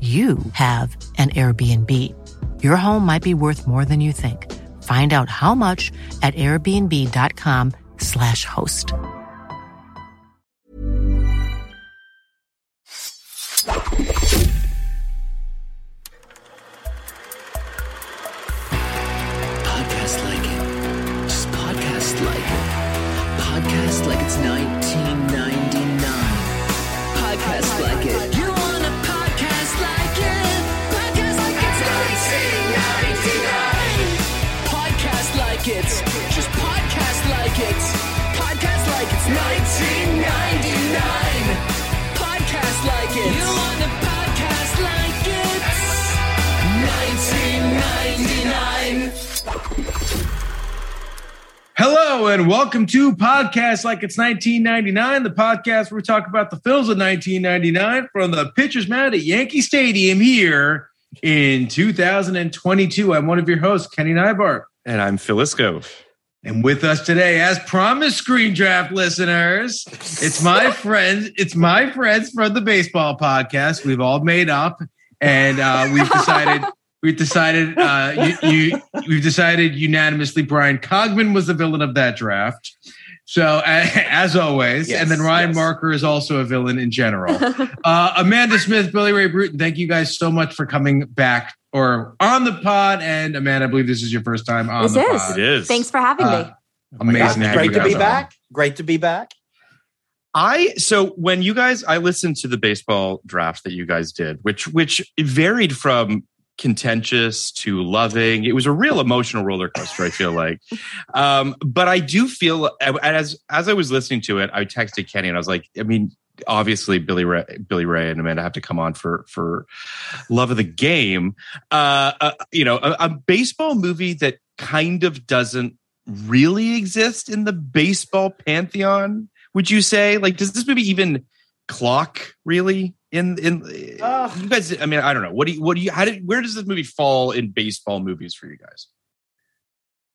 you have an Airbnb. Your home might be worth more than you think. Find out how much at airbnb.com/slash host. Podcast like it. Just podcast like it. Podcast like it's 1999. Hello and welcome to Podcast Like It's 1999, the podcast where we talk about the films of 1999 from the pitcher's mound at Yankee Stadium here in 2022. I'm one of your hosts, Kenny Neibart. And I'm Phil Iscove. And with us today, as promised, Screen Draft listeners, it's my friends, it's my friends from the baseball podcast. We've all made up and uh, we've decided we've decided uh, you, you we've decided unanimously Bryan Cogman was the villain of that draft. So as always, Yes, and then Ryan yes. Marker is also a villain in general. uh, Amanda Smith, Billy Ray Brewton, thank you guys so much for coming back or on the pod. And Amanda, I believe this is your first time on This the is. pod. It is. Thanks for having Uh, me. Amazing. to have Great to be on. back. Great to be back. I so when you guys I listened to the baseball draft that you guys did, which which varied from contentious to loving. It was a real emotional roller coaster. I feel like, um, but I do feel as as I was listening to it, I texted Kenny and I was like, I mean, obviously Billy Ray, Billy Ray and Amanda have to come on for for love of the game. Uh, uh, you know, a, a baseball movie that kind of doesn't really exist in the baseball pantheon. Would you say? Like, does this movie even clock really in in Uh, you guys? I mean, I don't know. What do you? What do you? How did? Where does this movie fall in baseball movies for you guys?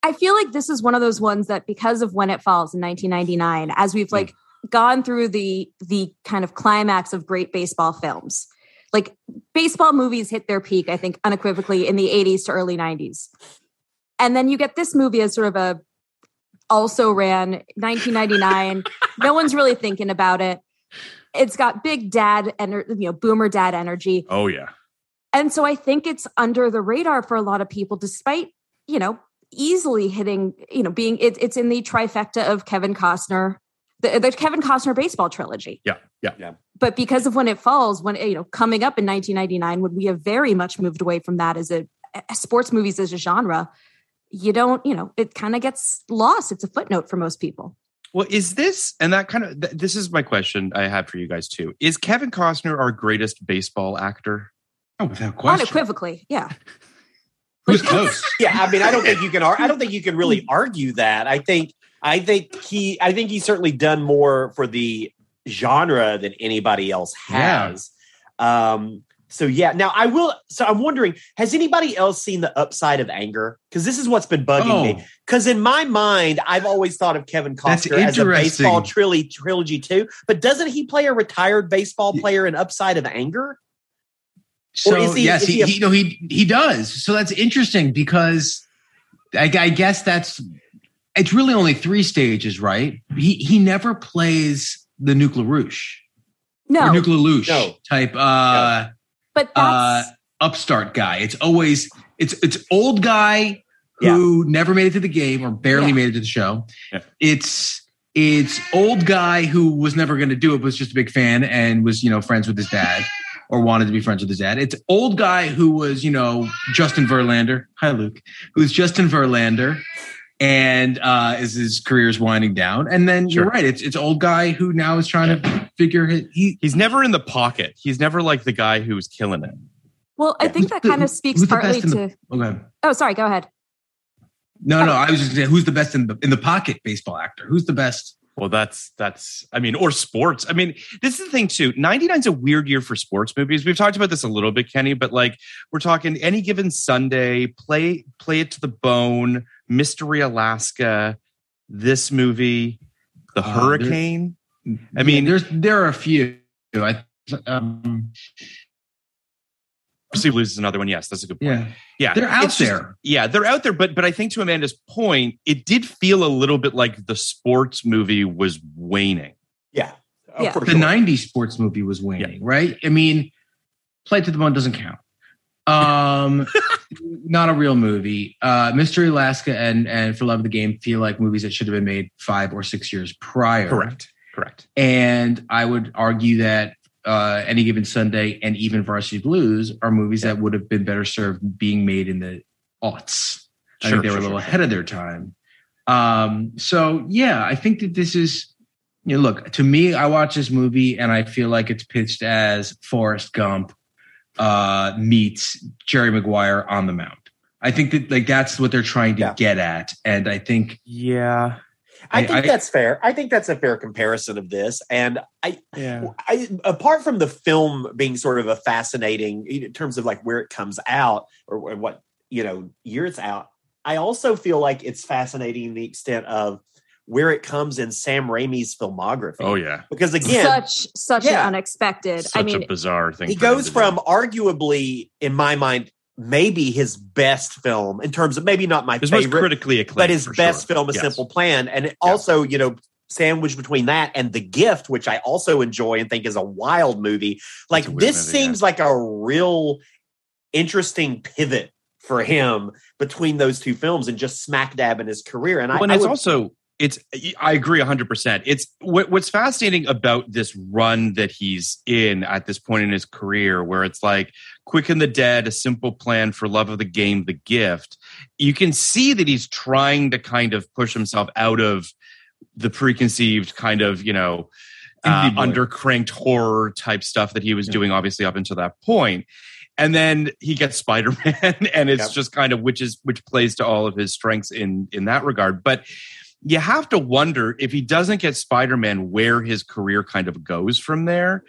I feel like this is one of those ones that because of when it falls in 1999, as we've like gone through the the kind of climax of great baseball films, like baseball movies hit their peak, I think unequivocally in the 80s to early 90s. And then you get this movie as sort of a also ran 1999. no one's really thinking about it. It's got big dad and you know boomer dad energy. Oh yeah, And so I think it's under the radar for a lot of people, despite, you know, easily hitting, you know, being it, it's in the trifecta of Kevin Costner, the, the Kevin Costner baseball trilogy. yeah, yeah. Yeah. But because of when it falls, when, you know, coming up in 1999, when we have very much moved away from that as a as sports movies as a genre, you don't, you know, it kind of gets lost. It's a footnote for most people. Well, is this and that kind of th- this is my question I have for you guys too. Is Kevin Costner our greatest baseball actor? Oh, without question. Unequivocally. Yeah. Who's close? yeah, I mean, I don't think you can. ar- I don't think you can really argue that. I think. I think he. I think he's certainly done more for the genre than anybody else Yeah. has. Um, So yeah, now I will. So I'm wondering, has anybody else seen the upside of anger? Because this is what's been bugging Oh. me. Because in my mind, I've always thought of Kevin Costner as a baseball trilogy, trilogy too. But doesn't he play a retired baseball player in Upside of Anger? So Or is he- yes, is he, he a- he no he he does. So that's interesting because I, I guess that's it's really only three stages, right? He he never plays the Nuke LaRouche No, or Nuke LaLoosh No. type uh, but uh, upstart guy. It's always it's it's old guy who never made it to the game or barely Yeah. made it to the show. Yeah. It's it's old guy who was never going to do it, was just a big fan and was you know friends with his dad or wanted to be friends with his dad. It's old guy who was you know Justin Verlander. Hi Luke, who's Justin Verlander. And uh, as his career is winding down, and then you're right. It's it's old guy who now is trying to figure his, he He's never in the pocket. He's never like the guy who's killing it. well. I think Who's that the- kind of speaks partly to. the- okay. Oh, sorry. Go ahead. No, no, I was just saying, who's the best in the in the pocket baseball actor? Who's the best? Well, that's that's I mean, or sports. I mean, this is the thing too. 99 is a weird year for sports movies. We've talked about this a little bit, Kenny, but like we're talking any given Sunday, play play it to the bone, Mystery Alaska, this movie, The Uh, Hurricane. I I mean- mean, there's there are a few. I um, Obviously, Blues is another one. Yes, that's a good point. yeah, Yeah, they're out It's just- there. yeah, they're out there, but but I think to Amanda's point, it did feel a little bit like the sports movie was waning. Yeah, Yeah. the sure. '90s sports movie was waning, right? I mean, Play to the Bone doesn't count. Um, not a real movie. Uh, Mystery Alaska and and For Love of the Game feel like movies that should have been made five or six years prior. Correct. Correct. And I would argue that uh, Any Given Sunday and even Varsity Blues are movies that would have been better served being made in the aughts. I Sure, think they were sure, a little sure, ahead of their time. Um, so yeah, I think that this is, you know, look, to me, I watch this movie and I feel like it's pitched as Forrest Gump uh, meets Jerry Maguire on the Mount. I think that like that's what they're trying to Yeah. get at. And I think Yeah. I, I- think I- that's fair. I think that's a fair comparison of this. And I, Yeah. I, apart from the film being sort of a fascinating in terms of like where it comes out or what you know year it's out, I also feel like it's fascinating the extent of where it comes in Sam Raimi's filmography. Oh yeah. because again, such such yeah. an unexpected. Such I mean, a bizarre thing. he goes from do. arguably, in my mind, maybe his best film in terms of maybe not my his most favorite, critically acclaimed, but his best sure. film, A Yes. Simple Plan, and it also, you know, sandwiched between that and The Gift, which I also enjoy and think is a wild movie. Like this movie, seems like a real interesting pivot for him between those two films and just smack dab in his career. And I, Well, and I it's would- also it's i agree 100% it's what, what's fascinating about this run that he's in at this point in his career where it's like quick and the dead a simple plan for love of the game the gift you can see that he's trying to kind of push himself out of the preconceived kind of you know uh, undercranked horror type stuff that he was doing obviously up until that point. And then he gets spider-man and it's Yep. just kind of which is which plays to all of his strengths in in that regard. But you have to wonder if he doesn't get spider-man where his career kind of goes from there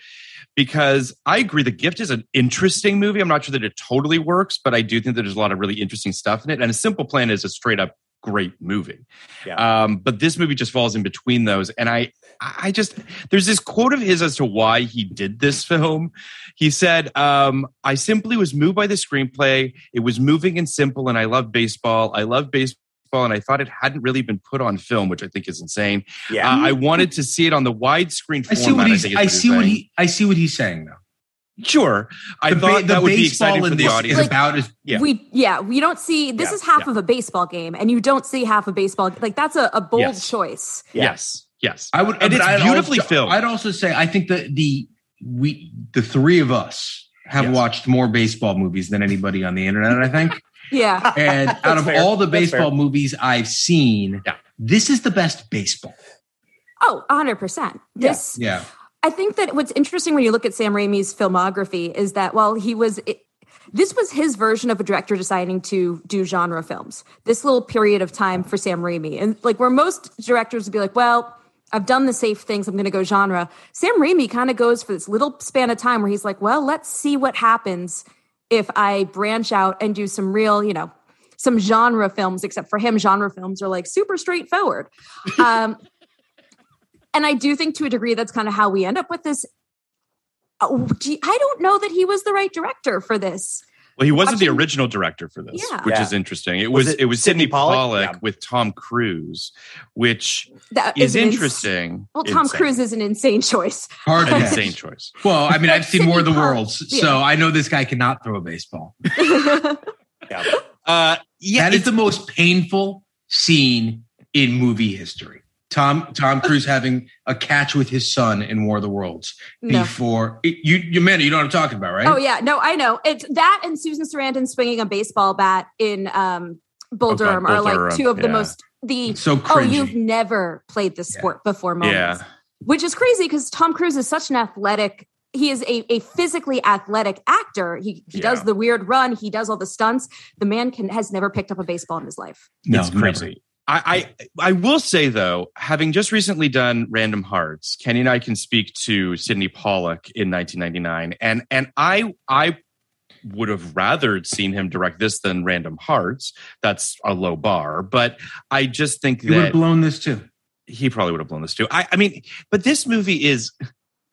because i agree the gift is an interesting movie. I'm not sure that it totally works but i do think that there's a lot of really interesting stuff in it. And a simple plan is a straight up great movie. Yeah. um, but this movie just falls in between those. And i i just there's this quote of his as to why he did this film. He said um, i simply was moved by the screenplay. It was moving and simple and i love baseball. I love baseball and i thought it hadn't really been put on film which i think is insane yeah. uh, i wanted to see it on the widescreen I format see what he's. think is I see what saying. he. I see what he's saying though. sure i The, ba- thought the that would be baseball exciting for in the audience is Like- about as Yeah. we yeah we don't see this Yeah, is half yeah. of a baseball game, and you don't see half a baseball. Like that's a, a bold Yes. choice. Yeah. yes yes I would, and it's I'd beautifully also, filmed I'd also say I think that the we the three of us have Yes. watched more baseball movies than anybody on the internet. I think, Yeah, and out of fair. all the baseball movies I've seen, Yeah. this is the best baseball. oh, 100 percent. This Yeah, I think that what's interesting when you look at Sam Raimi's filmography is that while he was, it, this was his version of a director deciding to do genre films. This little period of time for Sam Raimi, and like where most directors would be like, well, I've done the safe things. I'm going to go genre. Sam Raimi kind of goes for this little span of time where he's like, well, let's see what happens if I branch out and do some real, you know, some genre films, except for him, genre films are like super straightforward. Um, and I do think to a degree that's kind of how we end up with this. Oh, gee, I don't know that he was the right director for this. Well, he wasn't the original director for this, Yeah. which Yeah. is interesting. It Was was it it, was Sidney Sidney Pollack? Pollack, Yeah. with Tom Cruise, which That is an ins- interesting. well, Tom Insane. Cruise is an insane choice. Hard an insane choice. Well, I mean, I've seen Sidney more of the Pollack. worlds, Yeah. so I know this guy cannot throw a baseball. Yeah. Uh, yeah, that is it's- the most painful scene in movie history. Tom Tom Cruise having a catch with his son in War of the Worlds No. before you you man, you know what I'm talking about, right? Oh yeah, no, I know. It's that and Susan Sarandon swinging a baseball bat in um Bull Oh, God, Durham Bull are like two of the yeah. most the So oh you've never played this Yeah. sport before moments. yeah. Which is crazy because Tom Cruise is such an athletic he is a, a physically athletic actor. He he does the weird run, he does all the stunts. The man can has never picked up a baseball in his life. no, it's never. crazy. I, I I will say though, having just recently done Random Hearts, Kenny and I can speak to Sidney Pollack in 1999, and and I I would have rather seen him direct this than Random Hearts. That's a low bar, but I just think You would have blown this too. he probably would have blown this too. I, I mean, but this movie is,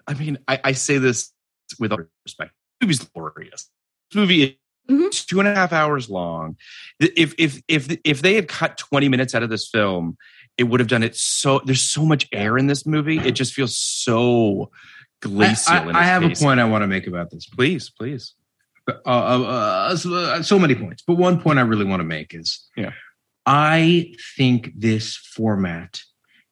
I mean, I, I say this with all respect. This movie's glorious. This movie Mhm. two and a half hours long. If if if if they had cut twenty minutes out of this film, it would have done it so. There's so much air in this movie. It just feels so glacial. I- I its have a point I want to make about this. Please, please. uh, uh, uh, so, uh, so many points, but one point I really want to make is, Yeah. I think this format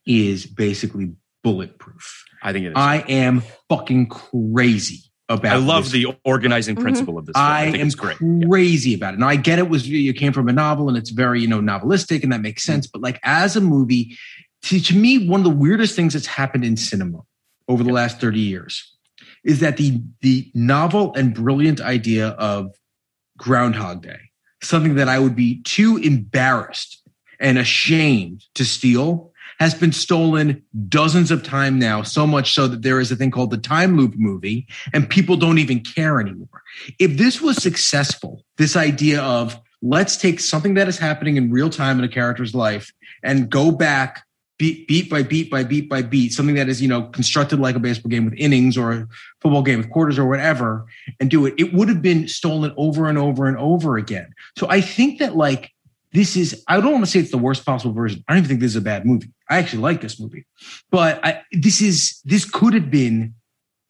is basically bulletproof. I think it is. I am fucking crazy about. I love this the organizing Mhm. principle of this. Film. I, I, am it's great. Yeah. crazy about it. Now I get it was you came from a novel and it's very you know novelistic and that makes sense. But like as a movie, to, to me, one of the weirdest things that's happened in cinema over the last thirty years is that the the novel and brilliant idea of Groundhog Day, something that I would be too embarrassed and ashamed to steal, has been stolen dozens of times now. So much so that there is a thing called the time loop movie, and people don't even care anymore. If this was successful, this idea of let's take something that is happening in real time in a character's life and go back beat, beat by beat by beat by beat, something that is, you know, constructed like a baseball game with innings or a football game with quarters or whatever, and do it, it would have been stolen over and over and over again. So I think that like this is, I don't want to say it's the worst possible version. I don't even think this is a bad movie. I actually like this movie, but I, this is, this could have been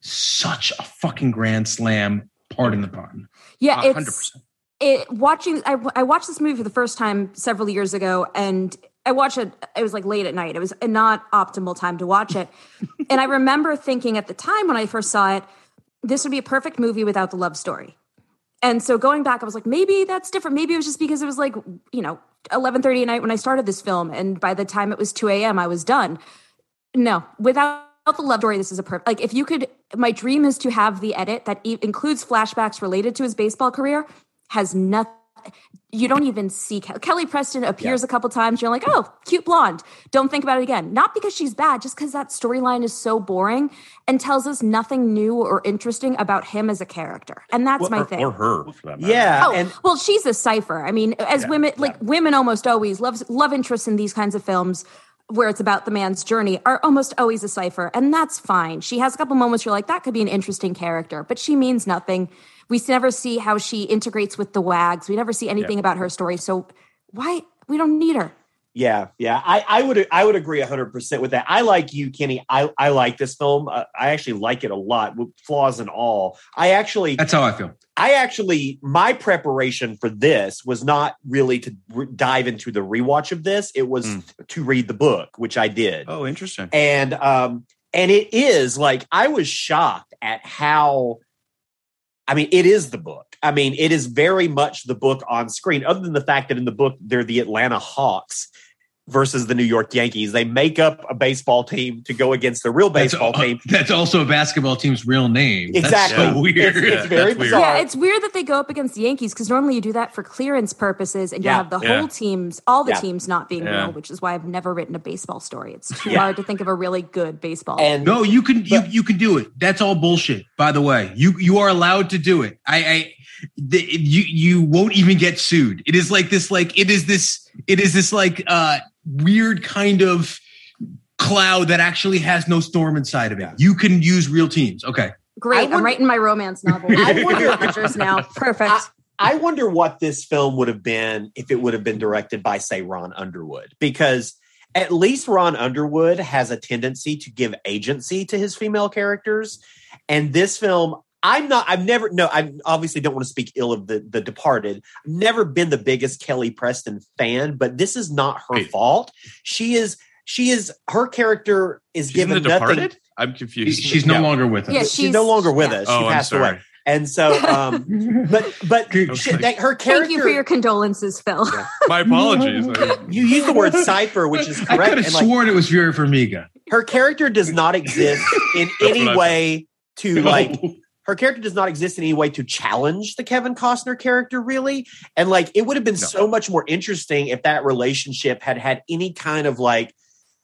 such a fucking grand slam, pardon the pun. Yeah, A hundred it's it watching I, I watched this movie for the first time several years ago and i watched it it was like late at night it was a not optimal time to watch it and i remember thinking at the time when i first saw it this would be a perfect movie without the love story and so going back i was like maybe that's different. Maybe it was just because it was like you know 11.30 at night when i started this film and by the time it was 2 a.m i was done. No without the love story this is a perfect like if you could my dream is to have the edit that e- includes flashbacks related to his baseball career has nothing you don't even see Ke- Kelly Preston appears a couple times. You're like, oh, cute blonde. Don't think about it again. Not because she's bad, just because that storyline is so boring and tells us nothing new or interesting about him as a character. And that's my or, thing. or her for that matter. Yeah, Oh, and well, she's a cipher. I mean, as Yeah, women, like women almost always love love interest in these kinds of films where it's about the man's journey are almost always a cipher, and that's fine. She has a couple moments you're like, that could be an interesting character, but she means nothing. We never see how she integrates with the wags. We never see anything about her story. So why we don't need her? Yeah, yeah, I, I would I would agree hundred percent with that. I like you, Kenny. I, I like this film. Uh, I actually like it a lot, with flaws and all. I actually That's how I feel. I actually my preparation for this was not really to re- dive into the rewatch of this. It was Mm. to read the book, which I did. Oh, interesting. and um and it is like i was shocked at how i mean it is the book. I mean it is very much the book on screen other than the fact that in the book they're the atlanta hawks versus the New York Yankees. They make up a baseball team to go against the real baseball al- team. that's also a basketball team's real name. That's Exactly. so weird. It's, it's very That's weird. Yeah, it's weird that they go up against the Yankees because normally you do that for clearance purposes and you Yeah. have the Yeah. whole teams, all the Yeah. teams not being Yeah. real, which is why I've never written a baseball story. It's too Yeah. hard to think of a really good baseball. and No, you can you you can do it. That's all bullshit. By the way, you you are allowed to do it. I, I the, you you won't even get sued. It is like this like it is this it is this like uh weird kind of cloud that actually has no storm inside of it. Yeah. You can use real teams. Okay. Great. I I'm writing my romance novel. I wonder- Adventures now. Perfect. I wonder what this film would have been if it would have been directed by, say, Ron Underwood, because at least Ron Underwood has a tendency to give agency to his female characters. And this film, I'm not, I've never, no, I obviously don't want to speak ill of the, the departed. I've never been the biggest Kelly Preston fan, but this is not her Wait. fault. She is, she is, her character is She's given the nothing. Departed. I'm confused. She's no Yeah. longer with us. Yeah, She's, she's- no longer with yeah. us. She Oh, I'm passed sorry. away. And so, um, but, but Good. she, that, her character, Thank you for your condolences, Phil. My apologies. you use the word cipher, which is correct. I correct. could have and like, sworn it was Vera Farmiga. her character does not exist in any way to like her character does not exist in any way to challenge the Kevin Costner character, really. And like, it would have been No. so much more interesting if that relationship had had any kind of like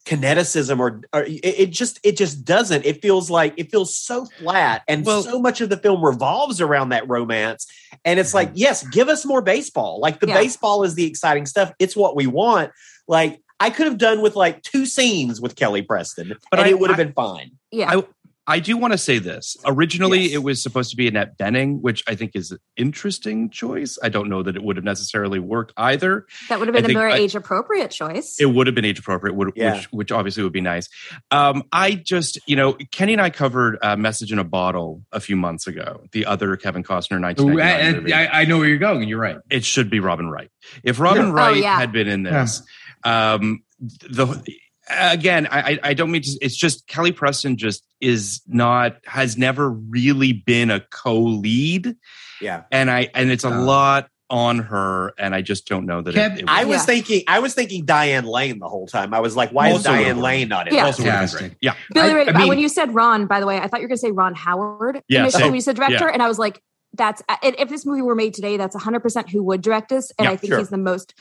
kineticism or, or it, it just it just doesn't it feels like it feels so flat and Well- so much of the film revolves around that romance and it's like mm-hmm. yes give us more baseball like the Yeah. baseball is the exciting stuff it's what we want like i could have done with like two scenes with kelly preston But and I- it would have I- been fine Yeah. I- I do want to say this. Originally, Yes. it was supposed to be Annette Bening, which I think is an interesting choice. I don't know that it would have necessarily worked either. that would have been a think very age appropriate choice. It would have been age appropriate, would, Yeah. which which obviously would be nice. Um, I just, you know, Kenny and I covered uh, "Message in a Bottle" a few months ago. The other Kevin Costner 1999 movie. I, I, I know where you're going. You're right. it should be Robin Wright. If Robin Yeah. Wright Oh, yeah. had been in this, um, the again, I, I I don't mean to. It's just Kelly Preston just is not has never really been a co-lead, yeah and I and it's a Uh. lot on her, and I just don't know that. Kev, it, it i was Yeah. thinking i was thinking diane lane the whole time i was like why is diane would've lane not in Yeah. it? also would have been Fantastic. great. Yeah, Billy Ray, I mean- when you said Ron, by the way, I thought you were going to say Ron Howard Yeah, initially same. when you said director, Yeah. and I was like, "That's if this movie were made today, that's 100 percent who would direct this." And Yeah, I think sure. he's the most.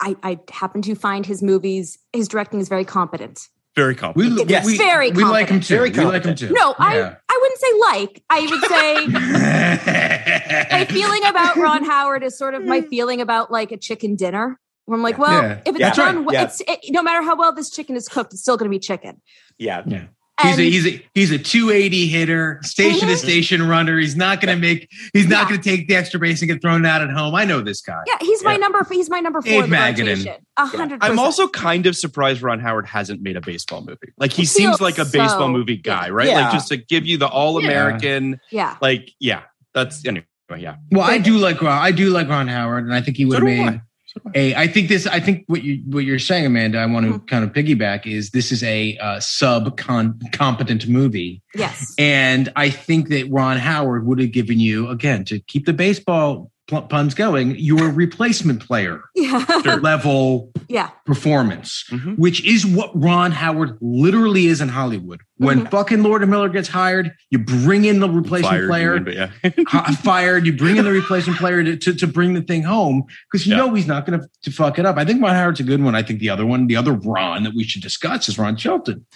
I, I happen to find his movies, his directing is very competent. very We, competent. Yes. we, Very competent. we like him too. Very we like him too. No, I Yeah. I wouldn't say like. I would say my feeling about Ron Howard is sort of my feeling about like a chicken dinner. Where I'm like, well, Yeah. if it's Yeah. done, Right. Yeah. it's it, no matter how well this chicken is cooked, it's still going to be chicken. yeah Yeah. He's a he's a he's a 280 hitter, station to Mhm. station runner. He's not going to make. He's not Yeah. going to take the extra base and get thrown out at home. I know this guy. Yeah, he's my number. He's my number four. Dave in the Magadan. rotation. A hundred. I'm also kind of surprised Ron Howard hasn't made a baseball movie. Like he It seems like a so- baseball movie guy, right? Yeah. Like just to give you the all American, yeah. like yeah. That's anyway, yeah. Well, I do like Ron. I do like Ron Howard, and I think he would So have made I. a. I think this. I think what you what you're saying, Amanda. I want to Mm-hmm. kind of piggyback is this is a uh, sub competent movie, Yes. and I think that Ron Howard would have given you again to keep the baseball pl- puns going. Your replacement player Yeah. level yeah. performance, Mhm. which is what Ron Howard literally is in Hollywood. When Mhm. fucking Lord and Miller gets hired, you bring in the replacement Fired, player. but yeah. fired. You bring in the replacement player to, to, to bring the thing home because you Yeah. know he's not going to to fuck it up. I think Ron Howard's a good one. I think the other one, the other Ron that we should discuss is Ron Shelton,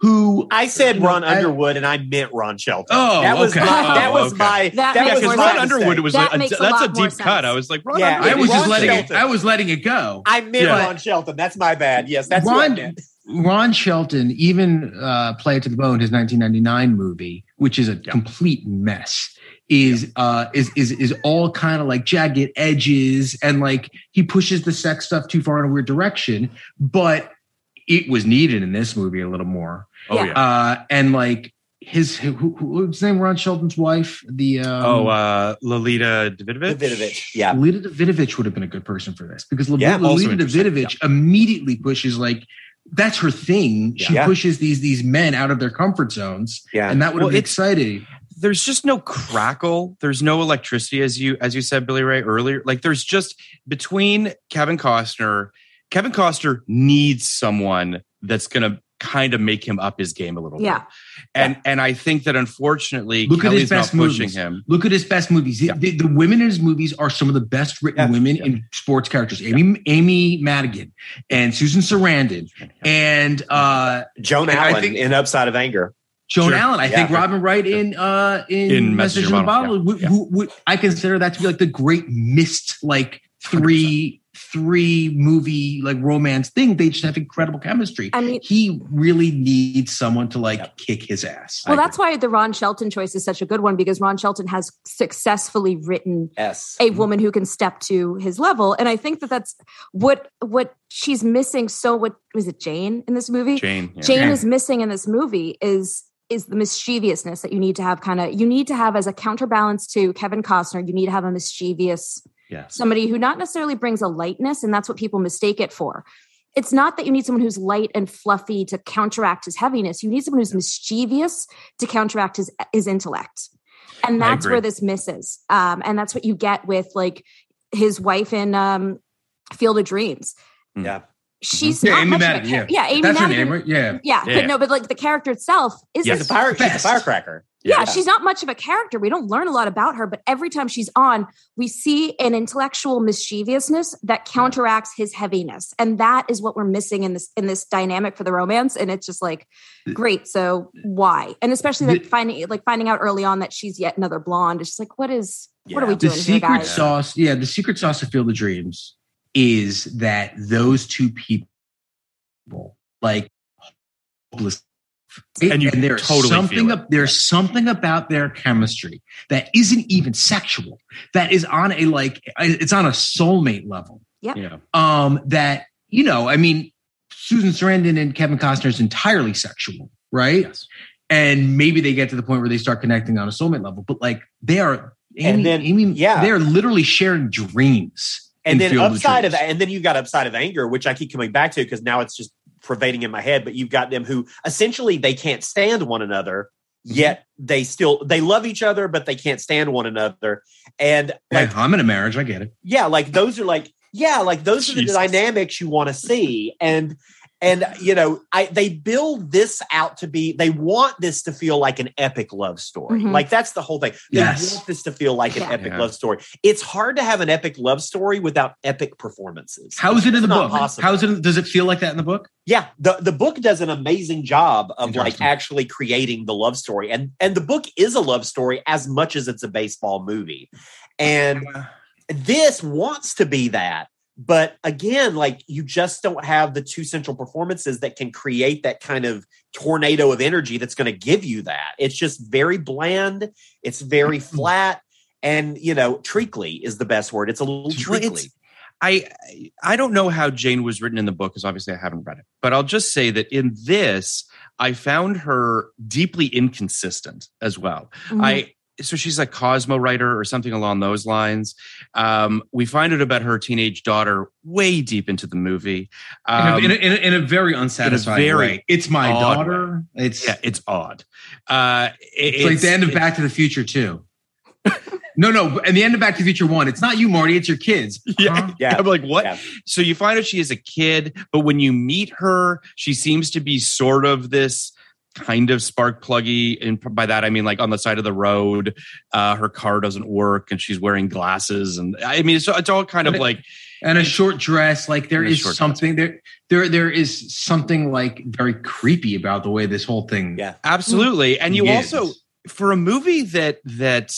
who I said you know, Ron I- Underwood, and I meant Ron Shelton. Oh, that was okay. my, that Oh, was okay. my That that, was because more Ron sense. Underwood was That like a, a that's a lot more deep cut. I was like, Ron Yeah, Underwood. I was Ron just letting it. I was letting it go. I meant Yeah. Ron Shelton. That's my bad. Yes, that's what I Ron, meant. Ron Shelton even uh, Play It to the Bone, his 1999 movie, which is a complete mess, is uh, is is is all kind of like jagged edges and like he pushes the sex stuff too far in a weird direction, but it was needed in this movie a little more. Oh Yeah. yeah. Uh, and like his who, who, who's his name? Ron Shelton's wife, the um, oh, uh, Lolita Davidovich. Davidovich. Yeah. Lolita Davidovich would have been a good person for this because Lol- Yeah, also Lolita interesting, Davidovich immediately pushes like that's her thing. She Yeah. pushes these these men out of their comfort zones, Yeah. and that would Well, have been exciting. there's just no crackle there's no electricity as you as you said billy ray earlier like there's just between kevin costner Kevin Costner needs someone that's going to kind of make him up his game a little Yeah. bit. And and I think that unfortunately Look at his Kelly's not best pushing movies. him. Look at his best movies. The- The, the women in his movies are some of the best written Yeah. women in sports characters. Amy Amy Madigan and Susan Sarandon and uh, Joan And I Allen think- in Upside of Anger. Joan Sure. Allen. I think Robin Wright in uh, in, In Message in the Bottle. yeah. who- who- who- I consider that to be like the great missed like three three movie like romance thing. They just have incredible chemistry. I mean- he really needs someone to like kick his ass. Well, that's why the Ron Shelton choice is such a good one because Ron Shelton has successfully written Yes. a mm-hmm. woman who can step to his level, and I think that that's what what she's missing. So, what was it, Jane in this movie? Jane. yeah. Jane Yeah. is missing in this movie is is the mischievousness that you need to have kind of you need to have as a counterbalance to Kevin Costner. You need to have a mischievous Yes. somebody who not necessarily brings a lightness, and that's what people mistake it for. It's not that you need someone who's light and fluffy to counteract his heaviness. You need someone who's mischievous to counteract his his intellect, and that's where this misses. Um, and that's what you get with like his wife in um, Field of Dreams. Yeah. She's Yeah, not Amy much of a Madigan. Yeah, yeah, Amy that's her name, right? Yeah. Yeah, Yeah. but no, but like the character itself is Yes. She's a fire, she's a firecracker. Yeah, she's not much of a character. We don't learn a lot about her, but every time she's on, we see an intellectual mischievousness that counteracts his heaviness, and that is what we're missing in this in this dynamic for the romance. And it's just like, great. So why? And especially like finding like finding out early on that she's yet another blonde. It's just like, what is what are we the doing here, secret guys? sauce yeah the secret sauce of field of dreams is that those two people like hopeless And you there's totally something feel it. there's something about their chemistry that isn't even sexual that is on a like it's on a soulmate level Yeah. um that you know i mean susan sarandon and kevin costner is entirely sexual right Yes. and maybe they get to the point where they start connecting on a soulmate level but like they are Amy, And then- Amy, yeah. they're literally sharing dreams and in then upside of Dreams. that, and then you've got upside of anger, which I keep coming back to because now it's just pervading in my head. But you've got them who essentially they can't stand one another, Mm-hmm. yet they still they love each other, but they can't stand one another. And like, Yeah, i'm in a marriage i get it yeah, like those are like, yeah, like those are the dynamics you want to see. And and you know, I they build this out to be they want this to feel like an epic love story. Mhm. Like that's the whole thing. They Yes. want this to feel like an Yeah. epic Yeah. love story. It's hard to have an epic love story without epic performances. how is it in the book possible. how is it does it feel like that in the book Yeah, the the book does an amazing job of like actually creating the love story, and and the book is a love story as much as it's a baseball movie, and this wants to be that. But again, like you just don't have the two central performances that can create that kind of tornado of energy that's going to give you that. It's just very bland. It's very flat, and you know, treacly is the best word. It's a little treacly. I I don't know how Jane was written in the book because obviously I haven't read it. But I'll just say that in this, I found her deeply inconsistent as well. Mhm. I so she's a Cosmo writer or something along those lines. Um, we find out about her teenage daughter way deep into the movie. Um, in, a, in, a, in a very unsatisfying very way it's my odd daughter it's yeah, it's odd. Uh, it- It's, like the end of Back to the Future too. no, no, and the end of Back to the Future one. It's not you, Marty. It's your kids. Yeah, Huh? Yeah. I'm like, what? Yeah. So you find out she is a kid, but when you meet her, she seems to be sort of this kind of spark pluggy. And by that, I mean like on the side of the road, uh, her car doesn't work and she's wearing glasses. And I mean, it's, it's all kind of like, And a short dress. Like there is And a is short something there. There, there is something like very creepy about the way this whole thing. Yeah. absolutely. And you Yes. also, for a movie that, that,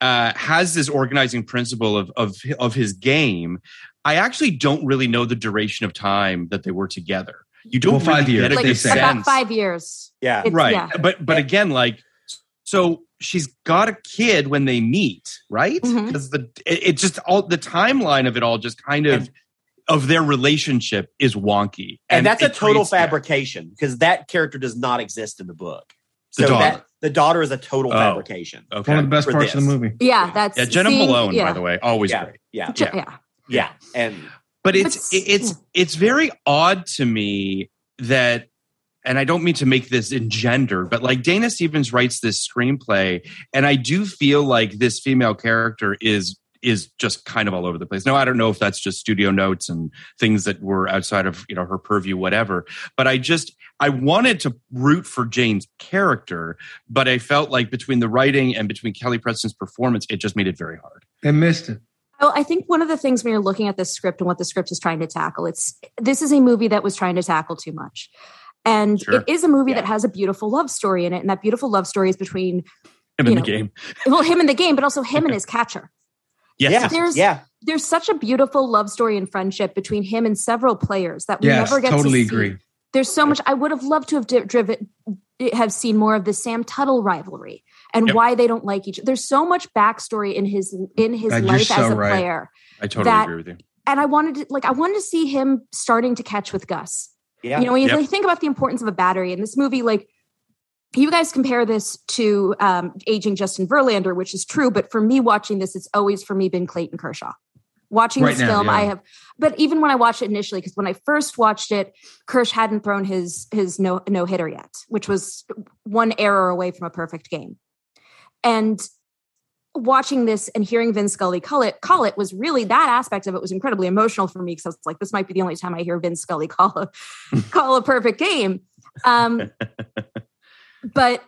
uh, has this organizing principle of, of, of his game, I actually don't really know the duration of time that they were together. You don't Well, five really years, get a like they say. about five years. yeah. It's- right yeah. but but Yeah. again like so she's got a kid when they meet right mm-hmm. because the it, it just all the timeline of it all just kind of And- of their relationship is wonky and, that's a total fabrication because that character does not exist in the book. The So daughter. that the daughter is a total Oh. fabrication. okay One of the best For parts of the movie. Yeah, that's yeah jenna seeing- malone yeah. by the way always Yeah, great yeah, J- Yeah. yeah. yeah, and but it's But- it's it's very odd to me that and I don't mean to make this engendered, but like Dana Stevens writes this screenplay, and I do feel like this female character is is just kind of all over the place. Now I don't know if that's just studio notes and things that were outside of you know her purview, whatever. But I just I wanted to root for Jane's character, but I felt like between the writing and between Kelly Preston's performance, it just made it very hard. I missed it. Well, I think one of the things when you're looking at this script and what the script is trying to tackle, it's this is a movie that was trying to tackle too much. And Sure. it is a movie Yeah. that has a beautiful love story in it. And that beautiful love story is between, Him You in the game. well, him in the game, but also him and his catcher. Yes. yeah, There's- yeah. There's such a beautiful love story and friendship between him and several players that we Yes, never get totally to see. agree. There's so much I would have loved to have driven, have seen more of the Sam Tuttle rivalry and Yep. why they don't like each. Other. There's so much backstory in his in his God, life so as a right. player. I totally that- agree with you. and I wanted to like I wanted to see him starting to catch with Gus. Yeah. You know, when you Yep. like, think about the importance of a battery in this movie, like you guys compare this to um, aging Justin Verlander, which is true, but for me watching this, it's always for me been Clayton Kershaw. Watching Right this now, film, yeah. I have, but even when I watched it initially, because when I first watched it, Kersh hadn't thrown his his no no hitter yet, which was one error away from a perfect game. And watching this and hearing Vin Scully call it call it was really that aspect of it was incredibly emotional for me because I was like, this might be the only time I hear Vin Scully call a call a perfect game. Um, but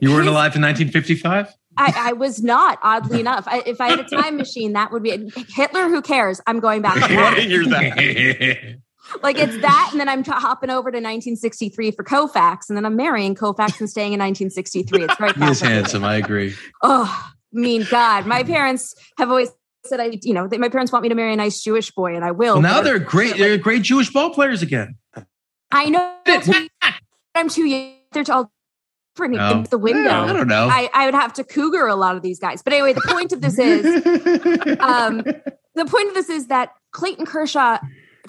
You weren't His- alive in 1955? I, I was not, oddly enough. I, if I had a time machine, that would be Hitler. Who cares? I'm going back. to that. That. like it's that, and then I'm hopping over to 1963 for Koufax, and then I'm marrying Koufax and staying in 1963. It's very he is handsome. I agree. Oh, mean God! My parents have always said I, you know, they, my parents want me to marry a nice Jewish boy, and I will. Well, now they're great. They're great Jewish ball players again. I know. I'm too young. They're all different No. in the window. Yeah, I don't know. I, I would have to cougar a lot of these guys. But anyway, the point of this is um, the point of this is that Clayton Kershaw,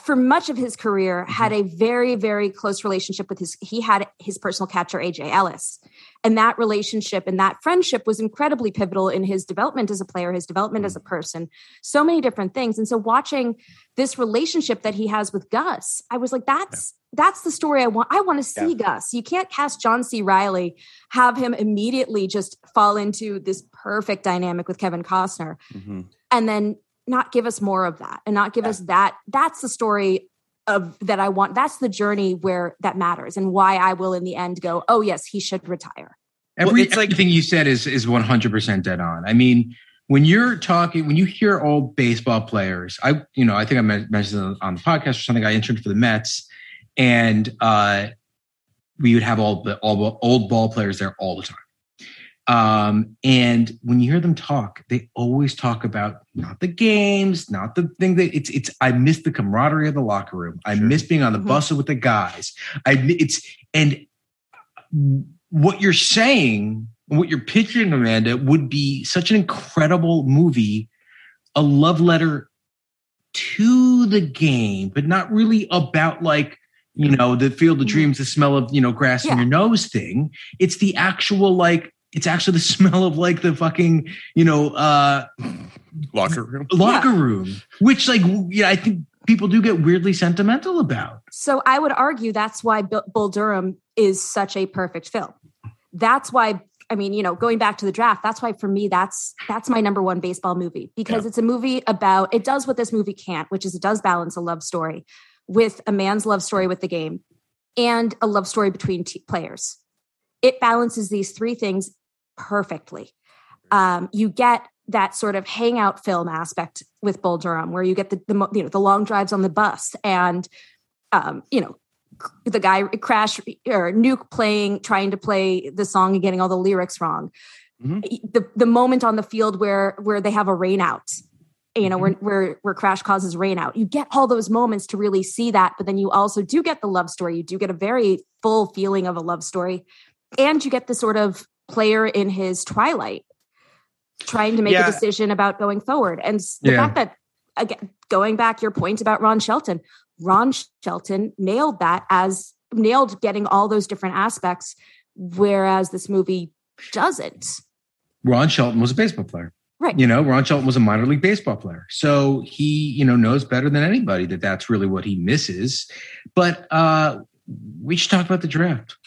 for much of his career, had a very, very close relationship with his. He had his personal catcher AJ Ellis, and that relationship and that friendship was incredibly pivotal in his development as a player, his development as a person, so many different things. And so, watching this relationship that he has with Gus, I was like, that's. That's the story I want. I want to see Gus. You can't cast John C. Reilly, have him immediately just fall into this perfect dynamic with Kevin Costner Mhm. and then not give us more of that and not give us that that's the story of that i want that's the journey where that matters and why i will in the end go oh yes he should retire Every, Well, it's like- everything you said is is one hundred percent dead on. I mean, when you're talking, when you hear old baseball players, I you know I think I mentioned on the podcast or something. I interned for the Mets, and uh, we would have all the all old ball players there all the time. Um, and when you hear them talk, they always talk about not the games, not the thing that it's it's. I miss the camaraderie of the locker room. I Sure. miss being on the Mhm. bus with the guys. I it's and what you're saying, what you're picturing, Amanda, would be such an incredible movie, a love letter to the game, but not really about like, you know, the field of Mhm. dreams, the smell of, you know, grass in your nose thing. It's the actual like, it's actually the smell of like the fucking, you know, uh Locker room. locker room, which like yeah, I think people do get weirdly sentimental about. so i would argue that's why bull durham is such a perfect film that's why i mean you know going back to the draft that's why for me that's that's my number one baseball movie because it's a movie about it does what this movie can't which is it does balance a love story with a man's love story with the game and a love story between t- players it balances these three things perfectly. Um, you get that sort of hangout film aspect with Bull Durham, where you get the, the you know the long drives on the bus and um, you know the guy crash or nuke playing trying to play the song and getting all the lyrics wrong. Mhm. the the moment on the field where where they have a rain out you know where where where crash causes rain out you get all those moments to really see that but then you also do get the love story. You do get a very full feeling of a love story and you get the sort of player in his twilight trying to make Yeah. a decision about going forward and the Yeah. fact that again going back your point about ron shelton ron shelton nailed that as nailed getting all those different aspects whereas this movie doesn't Ron Shelton was a baseball player. Right. You know, Ron Shelton was a minor league baseball player. So he, you know, knows better than anybody that that's really what he misses. But uh we should talk about the draft.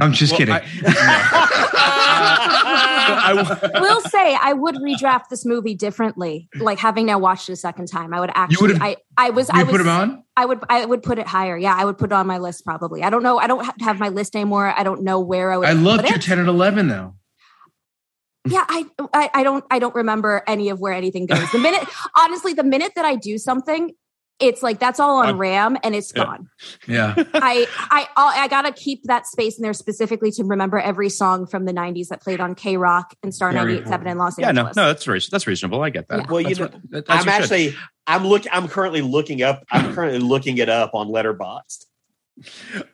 I'm just Well, kidding. I- I, will say I would redraft this movie differently. Like having now watched it a second time, I would actually. I I was. I was. put him on? I would. I would put it higher. Yeah, I would put it on my list probably. I don't know. I don't have my list anymore. I don't know where I would. I loved your it. 10 and 11 though. Yeah, I, I I don't I don't remember any of where anything goes. The minute, honestly, the minute that I do something, it's like that's all on Gone. RAM and it's Yeah. gone. Yeah. I I I gotta keep that space in there specifically to remember every song from the '90s that played on K Rock and Star Very 98.7 in Los Angeles. yeah, no, no, that's reas- that's reasonable. I get that. Yeah. Well, you That's know, what- I'm what you should. actually I'm look I'm currently looking up I'm currently looking it up on Letterboxd.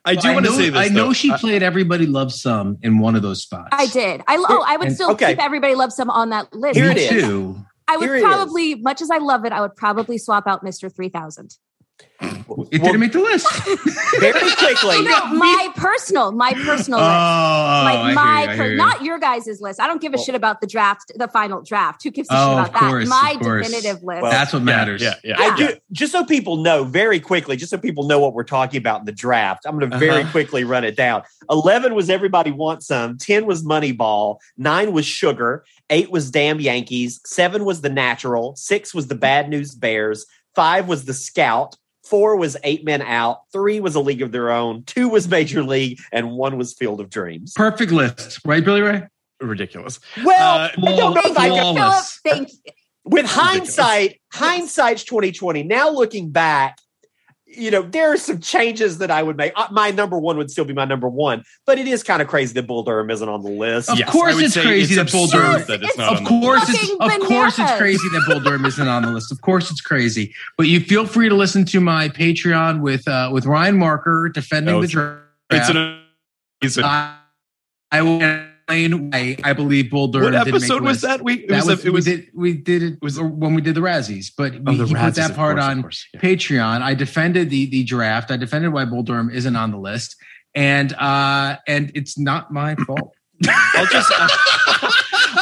I do want to know, say this. I know though. she I- played Everybody Loves Some in one of those spots. I did. I oh, I would And- still okay. keep Everybody Loves Some on that list. Here it is. too. I would Here it is. probably, much as I love it, I would probably swap out Mr. 3000. It Well, didn't make the list. very quickly. No, my personal, my personal oh, list. I like hear my, you, I per- hear you. not your guys' list. I don't give a Well- shit about the draft, the final draft. Who gives a Oh, shit about course, that? My definitive list. Well, That's what Yeah, matters. Yeah, yeah. I do just so people know very quickly, just so people know what we're talking about in the draft. I'm going to very Uh-huh. quickly run it down. 11 was Everybody Wants Some, 10 was Moneyball, 9 was Sugar, 8 was Damn Yankees, 7 was The Natural, 6 was The Bad News Bears, 5 was The Scout, 4 was Eight Men Out, 3 was A League of Their Own, 2 was Major League, and 1 was Field of Dreams. Perfect list, right, Billy Ray? ridiculous. Well, Uh, I don't know if I can, thank you. with hindsight, hindsight's 2020. Now looking back, you know, there are some changes that I would make. Uh, My number one would still be my number one, but it is kind of crazy that Bull Durham isn't on the list. Of Yes, course it's crazy it's that Bull absurd Durham- that it's It's- not Of on the course, list. it's Fucking of course it's crazy that Bull Durham isn't on the list. Of course it's crazy. But you feel free to listen to my Patreon with uh, with Ryan Marker defending No, the it's- draft. It's an amazing. I, I will explain why I believe Bull Durham. what episode the was list. that? We it That was, was, a, it was we did we did it was- when we did the Razzies, but oh, we, he put that part course, on course, yeah. Patreon. I defended the the draft. I defended why Bull Durham isn't on the list, and uh and it's not my fault. I'll just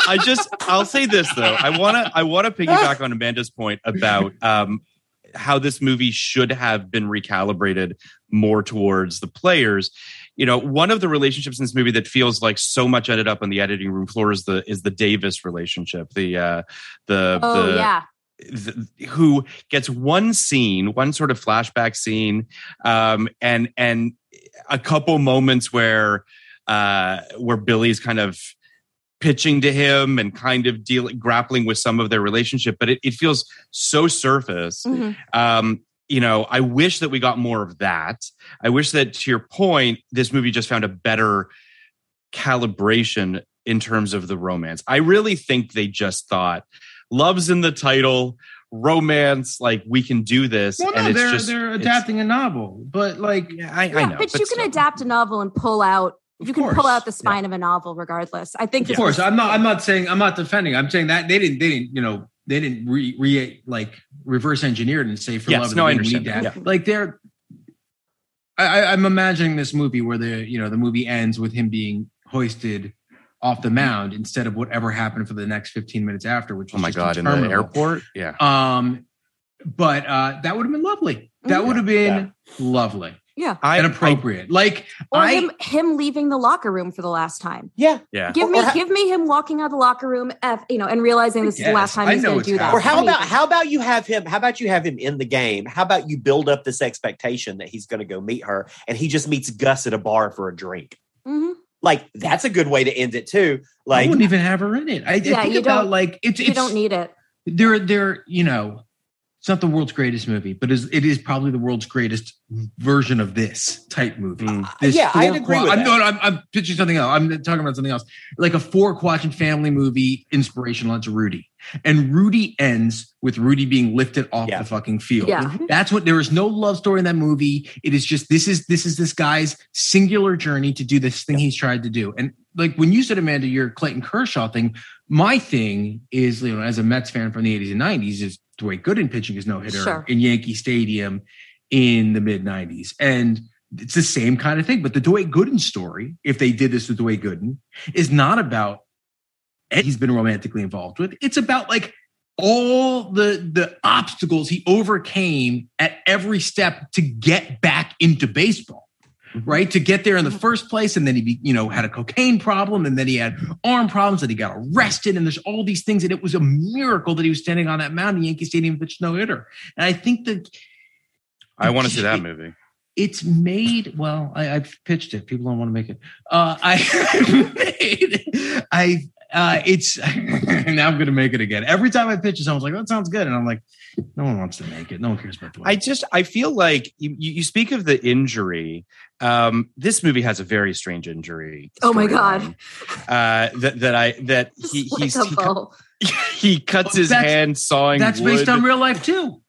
I just I'll say this though. I wanna I wanna piggyback on Amanda's point about um how this movie should have been recalibrated more towards the players. You know, one of the relationships in this movie that feels like so much ended up on the editing room floor is the is the Davis relationship. The uh the Oh, the, yeah. th- who gets one scene, one sort of flashback scene, um, and and a couple moments where uh, where Billy's kind of pitching to him and kind of dealing grappling with some of their relationship, but it, it feels so surface. Mhm. Um, you know, I wish that we got more of that. I wish that, to your point, this movie just found a better calibration in terms of the romance. I really think they just thought love's in the title, romance, like we can do this. Well, no, and it's they're just they're it's- adapting a novel, but like Yeah, I, I know, but, you can adapt a novel and pull out. Of You can pull out the spine of a novel, regardless. I think. Of course, was- I'm not. I'm not saying. I'm not defending. I'm saying that they didn't. They didn't. You know, they didn't re, re like reverse engineer it and say for Yes, love. of no, the we understand need that. that. Like they're. I, I'm imagining this movie where the you know the movie ends with him being hoisted off the mound instead of whatever happened for the next 15 minutes after, which Oh my just god, in the airport, yeah. Um, but uh, that would have been lovely. That would have been lovely yeah. I, and appropriate. like Or I, him him leaving the locker room for the last time. Yeah. yeah. Give Or- me or ha- give me him walking out of the locker room, F, you know, and realizing this is the last time I he's gonna do that. Or how about how about you have him? How about you have him in the game? How about you build up this expectation that he's going to go meet her, and he just meets Gus at a bar for a drink? Mhm. Like that's a good way to end it too. Like, I Like wouldn't even have her in it. I, I Yeah, think you about don't- like it's You it's don't need it. they're they're you know it's not the world's greatest movie, but it is probably the world's greatest version of this type movie. Mm. This yeah, I'd four agree qua- with I'm, that. no, no, I'm, I'm pitching something else. I'm talking about something else, like a four quadrant family movie inspirational. It's Rudy, and Rudy ends with Rudy being lifted off Yeah. the fucking field. Yeah. That's what there is no love story in that movie. It is just this is this is this guy's singular journey to do this thing he's tried to do. And like when you said Amanda, your Clayton Kershaw thing, my thing is you know as a Mets fan from the 80s and 90s is Dwight Gooden pitching his no hitter Sure. in Yankee Stadium in the mid 90s. And it's the same kind of thing. But the Dwight Gooden story, if they did this with Dwight Gooden, is not about he's been romantically involved with. It's about like all the the obstacles he overcame at every step to get back into baseball. Right? To get there in the first place. And then he, be, you know, had a cocaine problem and then he had arm problems and he got arrested. And there's all these things. And it was a miracle that he was standing on that mound in Yankee Stadium pitched no hitter. And I think that I want to see that movie. it's made well I, i've pitched it people don't want to make it uh i made, i uh it's now i'm gonna make it again every time i pitch it someone's like that sounds good and i'm like no one wants to make it no one cares about the I just I feel like you, you you speak of the injury. Um, this movie has a very strange injury. Oh my God. Uh, that that I that he he's, a he, bow. he cuts his hand sawing. that's wood. based on real life too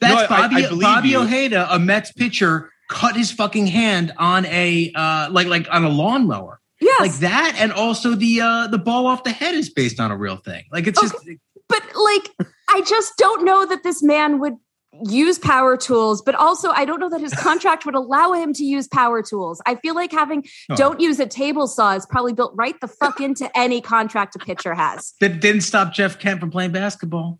that's No, I- bobby I believe bobby you. ojeda a mets pitcher cut his fucking hand on a uh like like on a lawnmower Yes. like that and also the uh the ball off the head is based on a real thing like it's just but like I just don't know that this man would use power tools but also I don't know that his contract would allow him to use power tools. I feel like having Oh. don't use a table saw is probably built right the fuck into any contract a pitcher has. that didn't stop jeff kent from playing basketball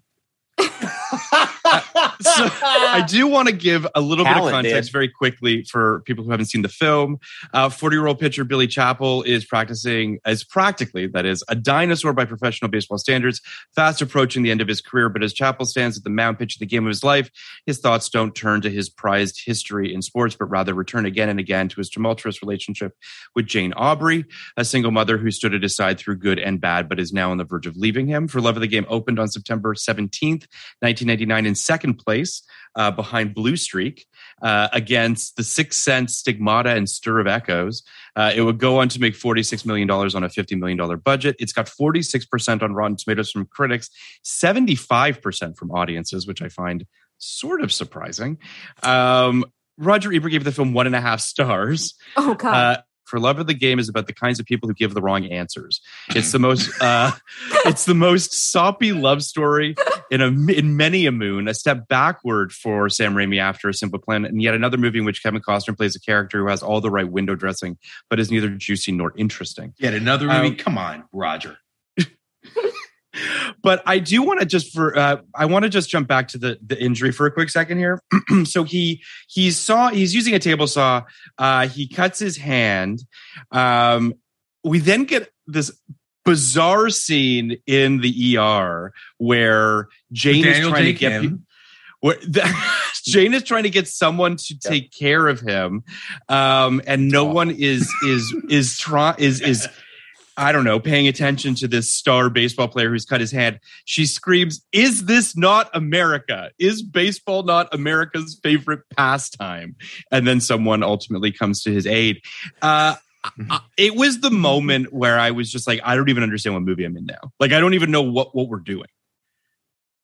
so I do want to give a little bit of context very quickly for people who haven't seen the film. Uh, forty-year-old pitcher Billy Chapel is practicing as practically that is a dinosaur by professional baseball standards, fast approaching the end of his career. But as Chapel stands at the mound pitching the game of his life, his thoughts don't turn to his prized history in sports, but rather return again and again to his tumultuous relationship with Jane Aubrey, a single mother who stood at his side through good and bad, but is now on the verge of leaving him. For Love of the Game opened on September 17th, 1999, in second place uh, behind Blue Streak uh, against The Sixth Sense, Stigmata, and Stir of Echoes. Uh, it would go on to make $46 million on a $50 million budget. It's got 46% on Rotten Tomatoes from critics, 75% from audiences, which I find sort of surprising. Um, Roger Ebert gave the film one and a half stars. Oh god. Uh, for love of the game is about the kinds of people who give the wrong answers. It's the most, uh, it's the most soppy love story in a in many a moon. A step backward for Sam Raimi after A Simple Plan, and yet another movie in which Kevin Costner plays a character who has all the right window dressing, but is neither juicy nor interesting. Yet another movie. Um, Come on, Roger. But I do want to just for uh, I want to just jump back to the the injury for a quick second here. so he he saw he's using a table saw. Uh, he cuts his hand. Um, we then get this bizarre scene in the ER where Jane is trying to get. Kim. pe- where the, Jane is trying to get someone to take care of him, um, and no one is is is try is is I don't know, paying attention to this star baseball player who's cut his hand. She screams, Is this not America? Is baseball not America's favorite pastime? And then someone ultimately comes to his aid. Uh, I- it was the moment where I was just like, I don't even understand what movie I'm in now. Like, I don't even know what, what we're doing.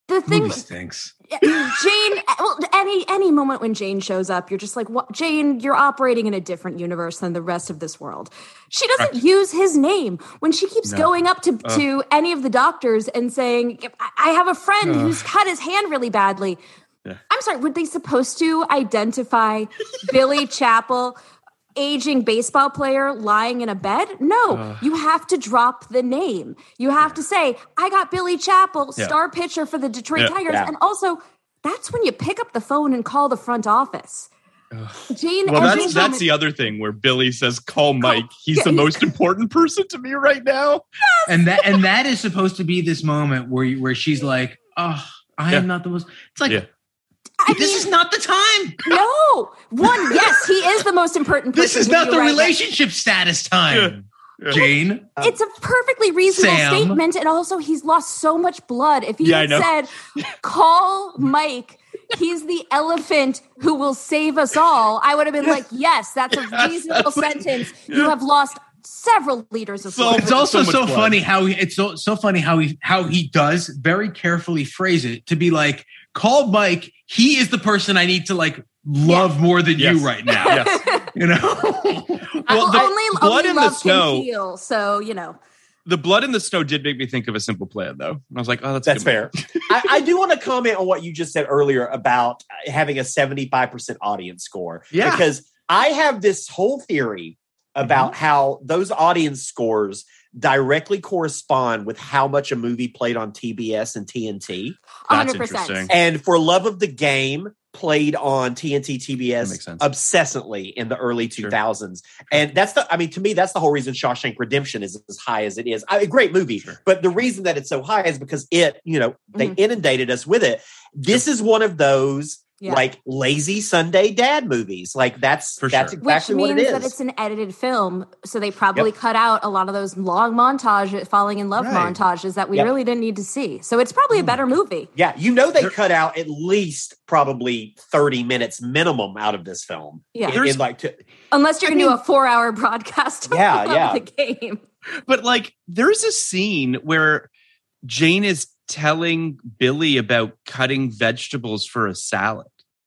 The thing Movie stinks. Jane, eh, well, any any moment when Jane shows up, you're just like, "What, Jane? You're operating in a different universe than the rest of this world." She doesn't use his name when she keeps No. going up to uh. to any of the doctors and saying, "I- "I have a friend uh. who's cut his hand really badly." Yeah. I'm sorry. Were they supposed to identify Billy Chapel? Aging baseball player lying in a bed? No, you have to drop the name. You have to say, I got Billy Chapel, Yeah. star pitcher for the Detroit Yeah. Tigers. Yeah. And also, that's when you pick up the phone and call the front office. Jane, Well, every that's that's moment- the other thing where Billy says, "Call Mike. He's yeah, the yeah. most important person to me right now." and that and that is supposed to be this moment where you, where she's like, "Oh, I Yeah. am not the most." It's like Yeah. I this mean, is not the time. no one. Yes, he is the most important. This is not the right now. relationship status time. Yeah. Jane, It's a perfectly reasonable Sam. statement, and also he's lost so much blood. If he Yeah, had said, "Call Mike," he's the elephant who will save us all. I would have been like, "Yes, that's a reasonable sentence." You have lost several liters of So- blood. it's also so so funny how he, it's so so funny how he how he does very carefully phrase it to be like, "Call Mike. He is the person I need to like love more than Yes. you right now." Yes. You know. Well, the only, blood only in the snow- can heal. So you know. The blood in the snow did make me think of a simple plan, though. And I was like, "Oh, that's That's good fair. I, I do want to comment on what you just said earlier about having a 75% audience score. Yeah. Because I have this whole theory about Mm-hmm. how those audience scores directly correspond with how much a movie played on TBS and TNT. That's 100%. interesting. And for Love of the Game, played on TNT TBS makes obsessively in the early Sure. 2000s. And that's the, I mean, to me, that's the whole reason Shawshank Redemption is as high as it is. I, a great movie, Sure. but the reason that it's so high is because it, you know, they Mhm. inundated us with it. This is one of those Yeah. like lazy Sunday dad movies. Like that's For that's sure. exactly Which what it means that it's an edited film, so they probably cut out a lot of those long montages, falling in love Right. montages that we Yep. really didn't need to see. So it's probably a Oh better movie. yeah, you know they There- cut out at least probably 30 minutes minimum out of this film. Yeah. In- There's- in like to, Unless you're I going to do mean- a four-hour broadcast of Yeah, yeah. the game. But like, there's a scene where Jane is telling Billy about cutting vegetables for a salad.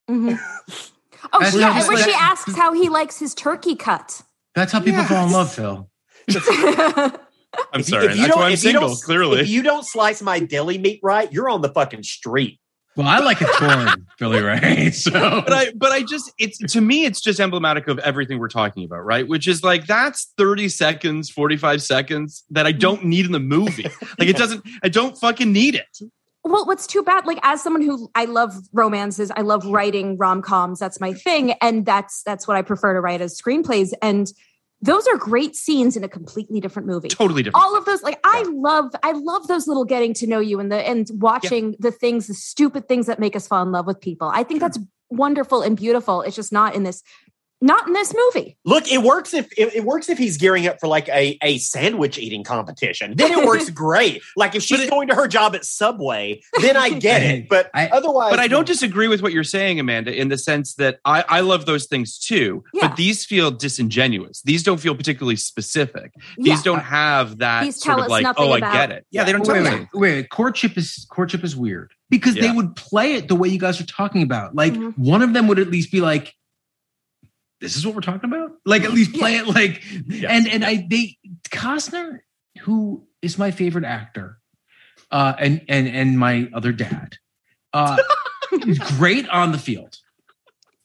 Mhm. Oh, That's she, how where just she asks how he likes his turkey cut. That's how people fall in love, Phil. I'm If you- sorry. if you That's don't- why I'm if you don't- single, clearly. If you don't slice my deli meat right, you're on the fucking street. Well, I like it torn, Billy Ray. So but I but I just it's to me it's just emblematic of everything we're talking about, right? Which is like that's 30 seconds, 45 seconds that I don't need in the movie. Like it doesn't I don't fucking need it. Well, what's too bad, like as someone who I love romances, I love writing rom coms. That's my thing, and that's that's what I prefer to write as screenplays. And those are great scenes in a completely different movie. Totally different. All of those, like I love, I love those little getting to know you and the and watching the things, the stupid things that make us fall in love with people. I think that's wonderful and beautiful. It's just not in this, not in this movie. Look, it works if it, it works if he's gearing up for like a, a sandwich eating competition. Then it works great. Like if she's it- going to her job at Subway, then I get it. But I- otherwise, but I don't disagree with what you're saying, Amanda, in the sense that I, I love those things too. Yeah. But these feel disingenuous. These don't feel particularly specific. Yeah. These don't have that These sort tell of us like, nothing oh, I get it. Yeah, they don't wait, tell wait, us wait, wait. Courtship is courtship is weird because they would play it the way you guys are talking about. Like Mhm. one of them would at least be like, "This is what we're talking about." Like at least play it like, Yes. and and I they Costner, who is my favorite actor, uh, and and and my other dad, uh, is great on the field.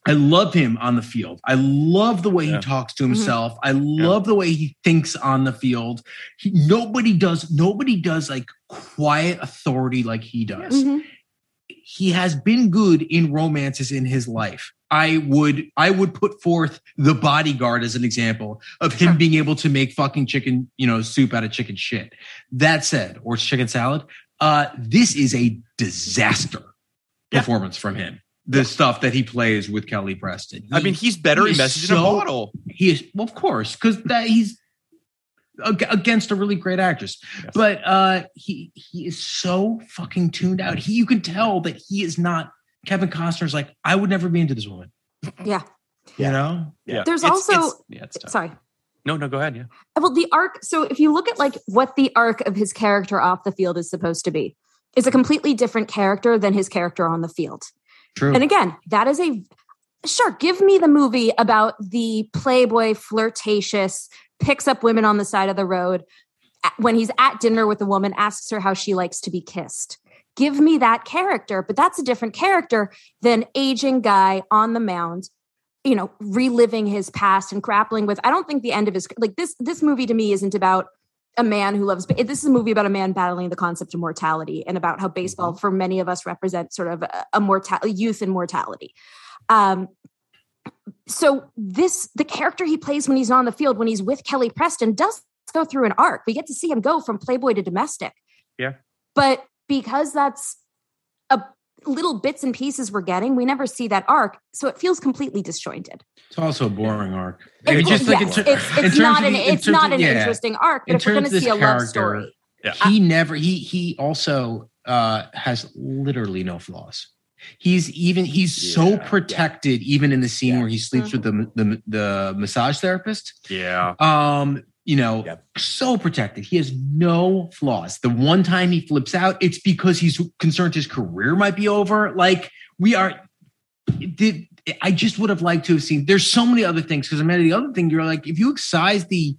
I love him on the field. I love the way Yeah. he talks to himself. I love the way he thinks on the field. He, nobody does. Nobody does like quiet authority like he does. Mhm. He has been good in romances in his life. I would I would put forth the bodyguard as an example of him being able to make fucking chicken, you know, soup out of chicken shit. That said, or chicken salad. Uh, this is a disaster Yeah. performance from him. The stuff that he plays with Kelly Preston. I mean, he's better he in message in a bottle. he is well, of course, because that he's against a really great actress. Yes. But uh he he is so fucking tuned out. He you can tell that he is not Kevin Costner's like, I would never be into this woman. Yeah. You know? Yeah. There's It's- also- it's- yeah, it's tough. Sorry. No, no, go ahead. Yeah. Well, the arc. So if you look at like what the arc of his character off the field is supposed to be, is a completely different character than his character on the field. True. And again, that is a sure. Give me the movie about the playboy, flirtatious, picks up women on the side of the road. When he's at dinner with a woman, asks her how she likes to be kissed. Give me that character, but that's a different character than aging guy on the mound, you know, reliving his past and grappling with. I don't think the end of his like this. This movie to me isn't about a man who loves this is a movie about a man battling the concept of mortality and about how baseball for many of us represents sort of a, a mortality youth and mortality um so this the character he plays when he's on the field when he's with kelly preston does go through an arc we get to see him go from playboy to domestic Yeah. but because that's a little bits and pieces we're getting we never see that arc so it feels completely disjointed It's also a boring arc. It- It's just like in ter- it's, it's terms not an the- it's terms not of- an yeah. interesting arc but In if we're gonna see a love character, story he never he he also uh has literally no flaws he's even he's so Yeah. protected even in the scene Yeah. where he sleeps with the, the the massage therapist Yeah. um you know Yep. so protected. He has no flaws. The one time he flips out it's because he's concerned his career might be over. Like we are did i just would have liked to have seen there's so many other things because i mean the other thing you're like if you excise the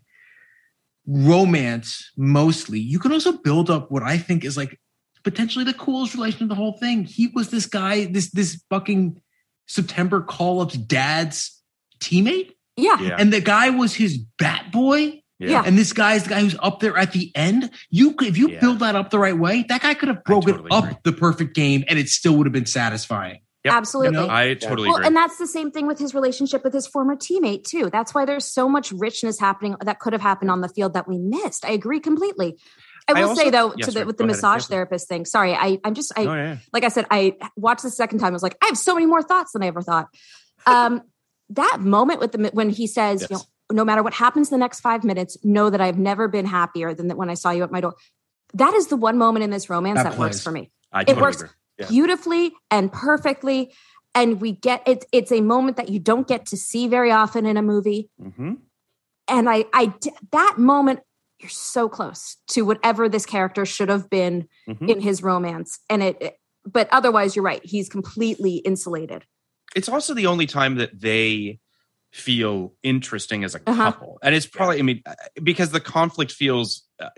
romance mostly you can also build up what i think is like potentially the coolest relation of the whole thing. He was this guy this this fucking september call-up's dad's teammate? Yeah. Yeah. and the guy was his bat boy Yeah. and this guy's the guy who's up there at the end you could if you Yeah. build that up the right way that guy could have broken totally up agree. the perfect game and it still would have been satisfying Yep. Absolutely. You know? I totally well, agree. and that's the same thing with his relationship with his former teammate too. That's why there's so much richness happening that could have happened on the field that we missed. I agree completely. I I will also- say though, Yeah, to sorry, the, with the go ahead. massage therapist thing. Sorry, I I'm just I Oh, yeah. like I said, I watched the second time. I was like, I have so many more thoughts than I ever thought. Um, that moment with the when he says, you know, Yes. No matter what happens in the next five minutes, know that I've never been happier than that when I saw you at my door. That is the one moment in this romance That that, works for me. I It totally works. Yeah. beautifully and perfectly. And we get it. It's a moment that you don't get to see very often in a movie. Mhm. And I that moment, you're so close to whatever this character should have been Mhm. in his romance. And it, it- but otherwise, you're right. He's completely insulated. It's also the only time that they feel interesting as a Uh-huh. couple. And it's probably, I mean, uh, because the conflict feels uh,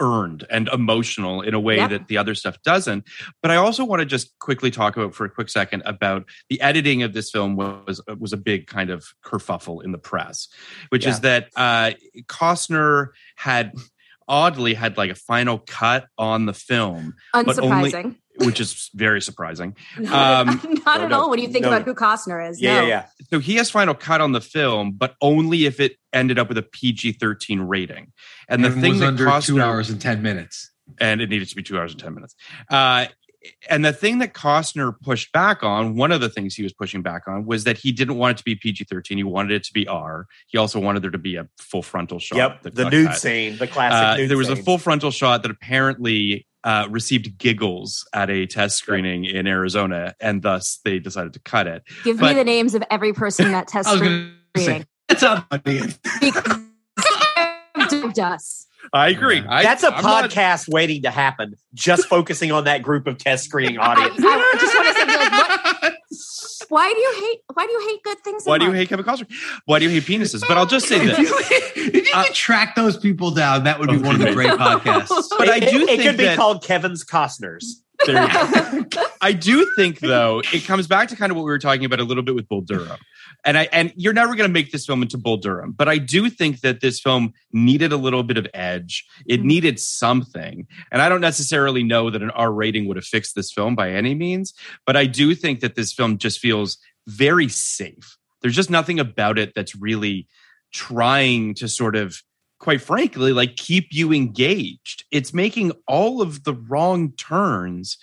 earned and emotional in a way Yep. that the other stuff doesn't. But I also want to just quickly talk about for a quick second about the editing of this film was was a big kind of kerfuffle in the press, which is that uh, Costner had oddly had like a final cut on the film, But only- Unsurprising. Which is very surprising. Not, Um, not no, at no, all when you think no, about who Costner is. Yeah, no. yeah, yeah. so he has final cut on the film, but only if it ended up with a PG thirteen rating. And, And the thing was that under Costner, two hours and ten minutes. and it needed to be two hours and ten minutes. Uh, and the thing that Costner pushed back on, one of the things he was pushing back on, was that he didn't want it to be PG thirteen. He wanted it to be R. He also wanted there to be a full frontal shot. Yep, that the nude cut. scene, the classic Uh, nude there was scene. a full frontal shot that apparently uh, received giggles at a test screening in Arizona, and thus they decided to cut it. Give But- me the names of every person that test I was say screening. that's how funny. Because it does. I agree. I, That's a I'm not- podcast waiting to happen, just focusing on that group of test screening audience. I just want to say, like, what? Why do you hate? Why do you hate good things? Why do you hate Kevin Costner? Why do you hate penises? But I'll just say if this. you, if you Uh, could track those people down, that would be one of the great podcasts. But I do it, think it could be called Kevin's Costner's. There you go. I do think though it comes back to kind of what we were talking about a little bit with Bull Durham, and I and you're never going to make this film into Bull Durham, but I do think that this film needed a little bit of edge. It Mhm. needed something, and I don't necessarily know that an R rating would have fixed this film by any means, but I do think that this film just feels very safe. There's just nothing about it that's really trying to sort of quite frankly, like keep you engaged. It's making all of the wrong turns.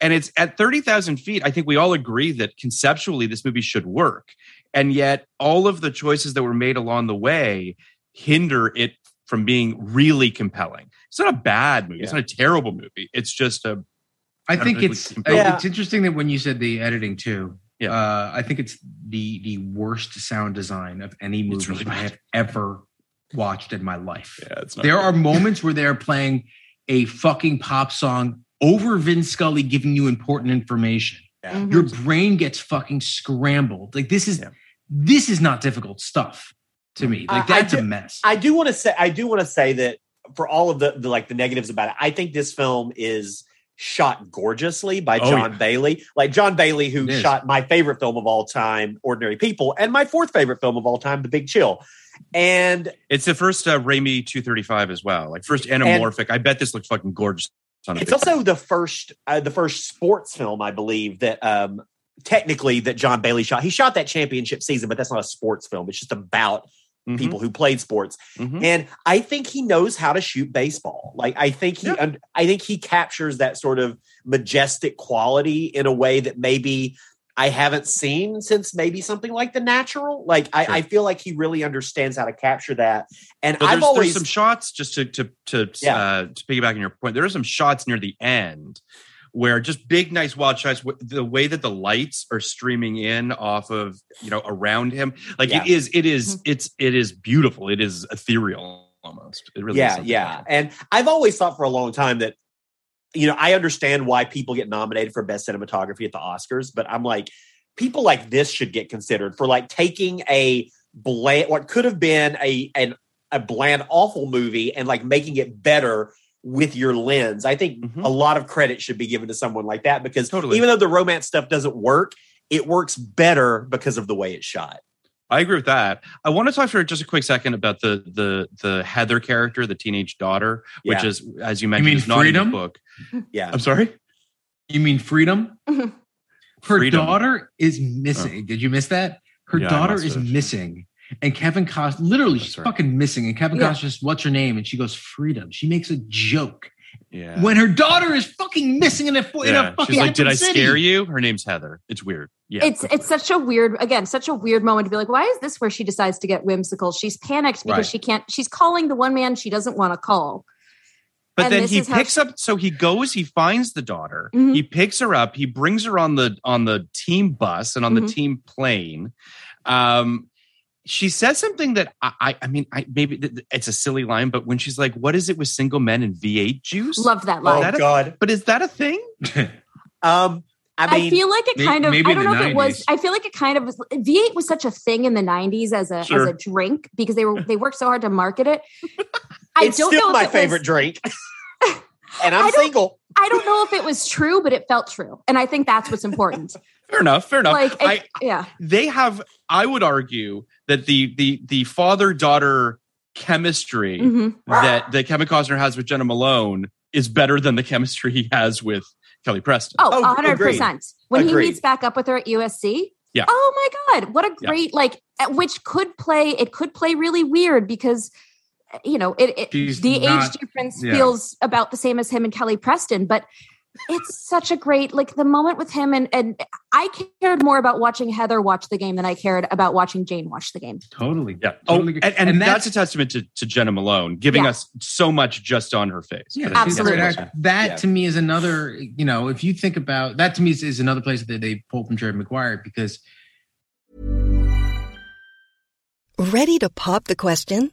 And it's at 30,000 feet. I think we all agree that conceptually this movie should work. And yet, all of the choices that were made along the way hinder it from being really compelling. It's not a bad movie. It's not a terrible movie. It's just a I think it's. Yeah. it's interesting that when you said the editing too. Yeah. Uh, I think it's the the worst sound design of any movie really I have ever watched in my life. yeah, it's not There good. are moments where they're playing a fucking pop song over Vince Scully giving you important information. Mhm. Your brain gets fucking scrambled. Like this is Yeah. This is not difficult stuff to me. Like that's a mess. I do want to say I do want to say that for all of the, the like the negatives about it, I think this film is shot gorgeously by Oh, John Bailey. Like John Bailey, who shot my favorite film of all time, Ordinary People, and my fourth favorite film of all time, The Big Chill. And It's the first uh, Raimi 235 as well. Like first anamorphic. I bet this looks fucking gorgeous. It's also the first uh, the first sports film, I believe, that um technically that John Bailey shot. He shot that championship season, but that's not a sports film. It's just about Mhm, people who played sports. mhm. and I think he knows how to shoot baseball. Like I think he, Yeah. I think he captures that sort of majestic quality in a way that maybe I haven't seen since maybe something like The Natural. Like I, Sure. I feel like he really understands how to capture that. And I've always there's some shots just to to to Yeah. uh, to piggyback on your point. There are some shots near the end where just big, nice wild shots. The way that the lights are streaming in off of you know around him, like it Yeah. is, it is, mm-hmm. it's it is beautiful. It is ethereal almost. It really, is yeah, yeah. And I've always thought for a long time that, you know, I understand why people get nominated for best cinematography at the Oscars, but I'm like, people like this should get considered for like taking a bland, what could have been a an a bland, awful movie and like making it better with your lens. I think Mhm. a lot of credit should be given to someone like that because Totally. even though the romance stuff doesn't work, it works better because of the way it's shot. I agree with that. I want to talk for just a quick second about the the the Heather character, the teenage daughter, which Yeah. is as you mentioned, mean is not in the freedom? book. Yeah. I'm sorry. you mean freedom? her Freedom. daughter is missing. Did you miss that? Her Yeah, daughter must is have. missing. And Kevin Costner, literally, she's right. fucking missing. And Kevin Yeah. Costner just, what's her name? And she goes, Freedom. She makes a joke Yeah. when her daughter is fucking missing in a, in yeah. a fucking She's like, "Did I city." scare you?" Her name's Heather. It's weird. Yeah. it's it's such a weird again such a weird moment to be like why is this where she decides to get whimsical she's panicked because Right. she can't she's calling the one man she doesn't want to call But And then he picks she- up. So he goes. He finds the daughter. Mhm. He picks her up. He brings her on the on the team bus and on the Mhm. team plane. Um, she says something that I, I, I mean, I maybe th- th- it's a silly line, but when she's like, "What is it with single men and V8 juice?" Love that Oh line that a- God. But is that a thing? Um, I I, feel like it may- kind of maybe I don't know the if it was I feel like it kind of was V8 was such a thing in the 90s as a Sure. as a drink because they were they worked so hard to market it. I it's don't still know my if it was- favorite drink. and I'm I single. I don't know if it was true, but it felt true. And I think that's what's important. Fair enough. Fair enough. like I, yeah. they have. I would argue that the the the father daughter chemistry Mhm. that that Kevin Costner has with Jena Malone is better than the chemistry he has with Kelly Preston. Oh, Oh, a hundred agreed. percent. When Agreed. he meets back up with her at USC. Yeah. Oh my God. What a Yeah. great like uh, which could play it could play really weird because you know it, it the not- age difference yeah. feels about the same as him and Kelly Preston, but it's such a great like the moment with him and and I cared more about watching Heather watch the game than I cared about watching Jane watch the game. Totally. Yeah. Totally oh, and, and, And that's, that's- a testament to, to Jena Malone, giving Yeah. us so much just on her face. Yeah, But I think she's a Absolutely. great that's actor. awesome. That Yeah. to me is another, you know, if you think about that to me is, is another place that they pulled from Jerry Maguire because Ready to pop the question?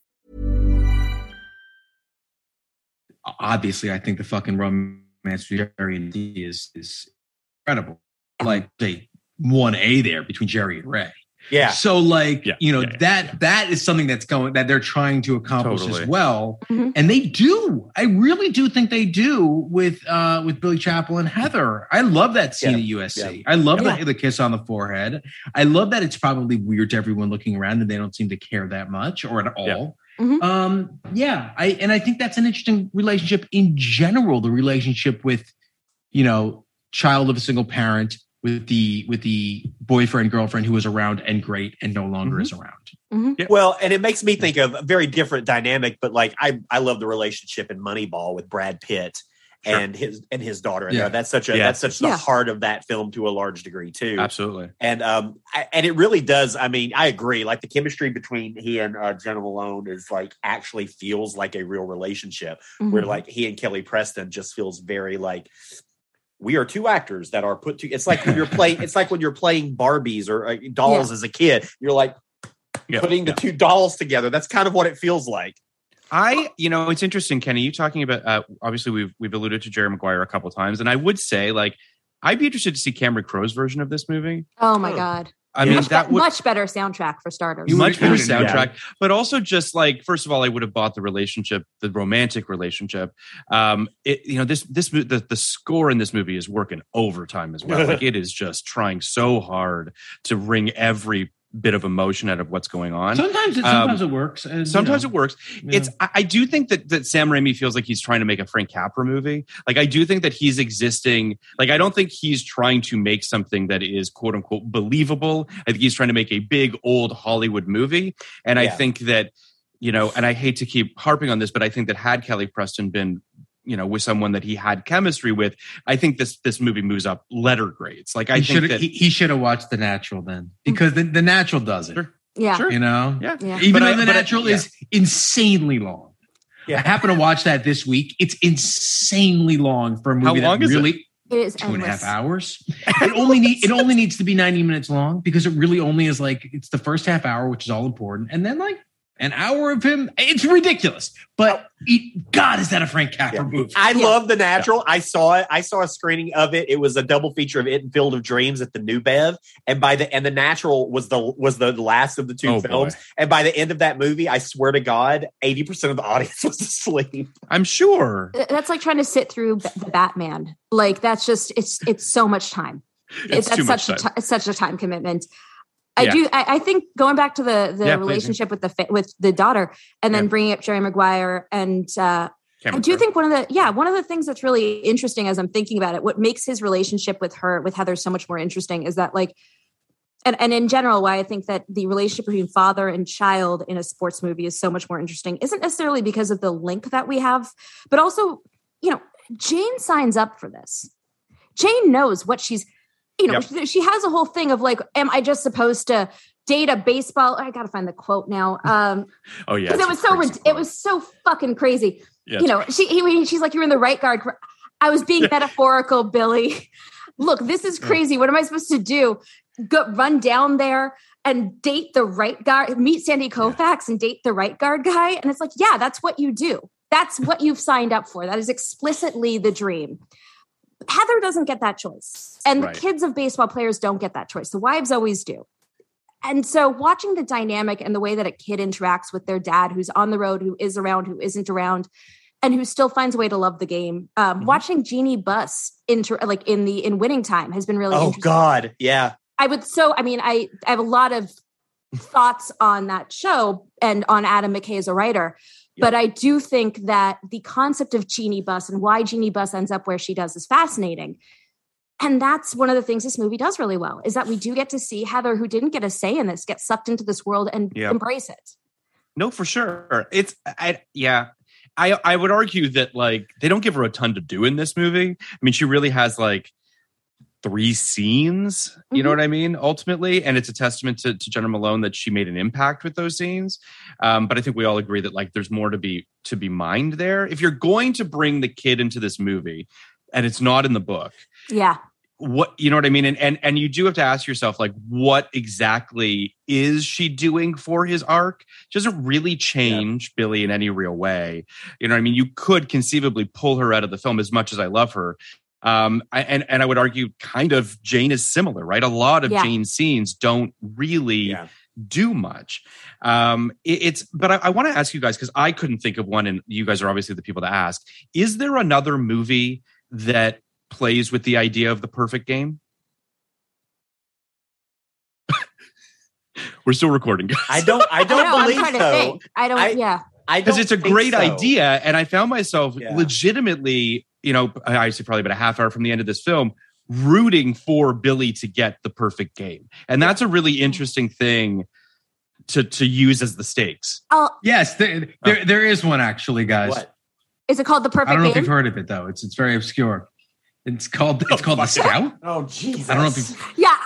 Obviously I think the fucking romance with Jerry and Dee is is incredible. Like they one A there between Jerry and Ray. Yeah. So like Yeah, you know yeah, yeah. that that is something that's going that they're trying to accomplish Totally. as well, Mhm. and they do. I really do think they do with uh with Billy Chapel and Heather. I love that scene Yeah, at USC. yeah. I love Yeah. the, the kiss on the forehead. I love that it's probably weird to everyone looking around and they don't seem to care that much or at Yeah. all. Mhm. Um, yeah, I and I think that's an interesting relationship in general. The relationship with, you know, child of a single parent with the with the boyfriend girlfriend who was around and great and no longer Mhm. is around. Well, and it makes me think of a very different dynamic, but like I, I love the relationship in Moneyball with Brad Pitt Sure. and his and his daughter. in Yeah. there. That's such a Yeah. that's such the Yeah. heart of that film to a large degree too. Absolutely. And um I, and it really does. I mean, I agree. Like the chemistry between he and uh, Jena Malone is like actually feels like a real relationship. Where Mhm. like he and Kelly Preston just feels very like we are two actors that are put to. It's like when you're playing. It's like when you're playing Barbies or uh, dolls as a kid. You're like Yeah, putting the yeah. two dolls together. That's kind of what it feels like. I, you know, it's interesting, Kenny. You talking about uh, obviously we've we've alluded to Jerry Maguire a couple times, and I would say like I'd be interested to see Cameron Crowe's version of this movie. Oh my Oh. God. I Yeah. mean, much, that be- would much better soundtrack for starters. You much better you would- soundtrack, but also just like first of all, I would have bought the relationship, the romantic relationship. Um, it you know this this mo- the the score in this movie is working overtime as well. like it is just trying so hard to wring every bit of emotion out of what's going on. Sometimes it Um, sometimes it works. and, you Sometimes know, it works. yeah. It's I, I do think that that Sam Raimi feels like he's trying to make a Frank Capra movie. Like I do think that he's existing. Like I don't think he's trying to make something that is quote unquote believable. I think he's trying to make a big old Hollywood movie. And I think that you know, and I hate to keep harping on this, but I think that had Kelly Preston been you know with someone that he had chemistry with. I think this this movie moves up letter grades. Like I he think should that he, he should have watched The Natural then mm. because the, the Natural does it. Yeah. Sure. You know, Yeah. Yeah. even But though I- The but I- Natural yeah. is insanely long. Yeah. I happen to watch that this week. It's insanely long for a movie How that long is it? really It is two and a half hours. It only need it only needs to be 90 minutes long because it really only is like it's the first half hour, which is all important, and then like an hour of him. It's ridiculous. But oh. it, God, is that a Frank Capra Yeah. movie? I Yeah. love the natural. I saw it. I saw a screening of it. It was a double feature of it and Field of Dreams at the New Bev. And by the and the natural was the was the last of the two Oh, films. boy. And by the end of that movie, I swear to God, eighty percent of the audience was asleep. I'm sure That's like trying to sit through the Batman. Like that's just it's it's so much time. it's that's too much such time. a ti- it's such a time commitment. I Yeah. do. I, I think going back to the the Yeah, please. relationship with the fa- with the daughter, and then Yeah. bringing up Jerry Maguire, and uh, I do Crowe. think one of the yeah one of the things that's really interesting as I'm thinking about it, what makes his relationship with her with Heather so much more interesting is that like. And, and in general, why I think that the relationship between father and child in a sports movie is so much more interesting isn't necessarily because of the link that we have, but also, you know, Jane signs up for this. Jane knows what she's, you know, Yep. she has a whole thing of like, am I just supposed to date a baseball? I got to find the quote now. Um, Oh yeah, 'cause it's it was so, rid- it was so fucking crazy. Yeah, you know, she, he, she's like, you're in the right guard. I was being metaphorical, Billy. Look, this is crazy. What am I supposed to do? Go run down there and date the right guard, meet Sandy Koufax and date the right guard guy. And it's like, yeah, that's what you do. That's what you've signed up for. That is explicitly the dream. Heather doesn't get that choice. And Right. the kids of baseball players don't get that choice. The wives always do. And so watching the dynamic and the way that a kid interacts with their dad, who's on the road, who is around, who isn't around, and who still finds a way to love the game. Um, Mm-hmm. Watching Jeanie Buss inter like in the in winning time has been really Oh. God, yeah. I would so I mean I I have a lot of thoughts on that show and on Adam McKay as a writer. But I do think that the concept of Jeanie Buss and why Jeanie Buss ends up where she does is fascinating. And that's one of the things this movie does really well is that we do get to see Heather, who didn't get a say in this, get sucked into this world and Yeah. embrace it. No, for sure. It's I yeah. I I would argue that like they don't give her a ton to do in this movie. I mean, she really has like three scenes. You know Mhm. what I mean? Ultimately, and it's a testament to, to Jena Malone that she made an impact with those scenes. Um, but I think we all agree that like there's more to be to be mined there. If you're going to bring the kid into this movie, and it's not in the book, Yeah. what you know what I mean? And and and you do have to ask yourself, like, what exactly is she doing for his arc? She doesn't really change Billy in any real way. You know what I mean? You could conceivably pull her out of the film as much as I love her. Um, I, and and I would argue kind of Jane is similar, right? A lot of Yeah. Jane's scenes don't really Yeah. do much. Um, it- it's but I, I want to ask you guys because I couldn't think of one, and you guys are obviously the people to ask. Is there another movie that plays with the idea of the perfect game? We're still recording, guys. I don't. I I don't know, I'm believe to so. think. I don't I- yeah. I because it's a great so. idea and i found myself Yeah. legitimately you know i say probably about a half hour from the end of this film rooting for billy to get the perfect game and that's a really interesting thing to to use as the stakes Oh, Yes, there, there, there is one actually, guys. What? is it called the perfect I don't know if you've heard of it though. It's it's very obscure. It's called it's called the fuck. Scout. Oh Jesus! I don't know if you yeah.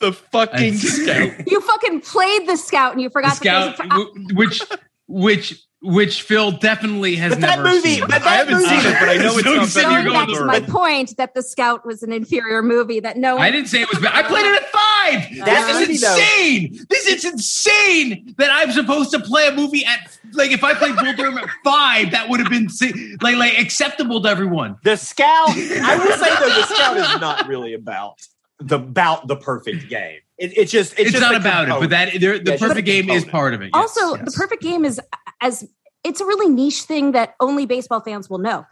the fucking scout You fucking played the scout and you forgot the Scout, that there's which which which Phil definitely has But that never movie- seen. but i haven't movie- seen it but i know it's So not you said going back to my point that the scout was an inferior movie that no one I didn't say it was bad. I played it at five. That this movie, is though- insane. This is insane that I'm supposed to play a movie at like if I played Bull Durham at five, that would have been like like acceptable to everyone. The scout. I will say though, the scout is not really about the about the perfect game. It, it just it's, It's, just not a about it, but that the Yeah, it's just a perfect game is part of it. yes, also yes. the perfect game is as it's a really niche thing that only baseball fans will know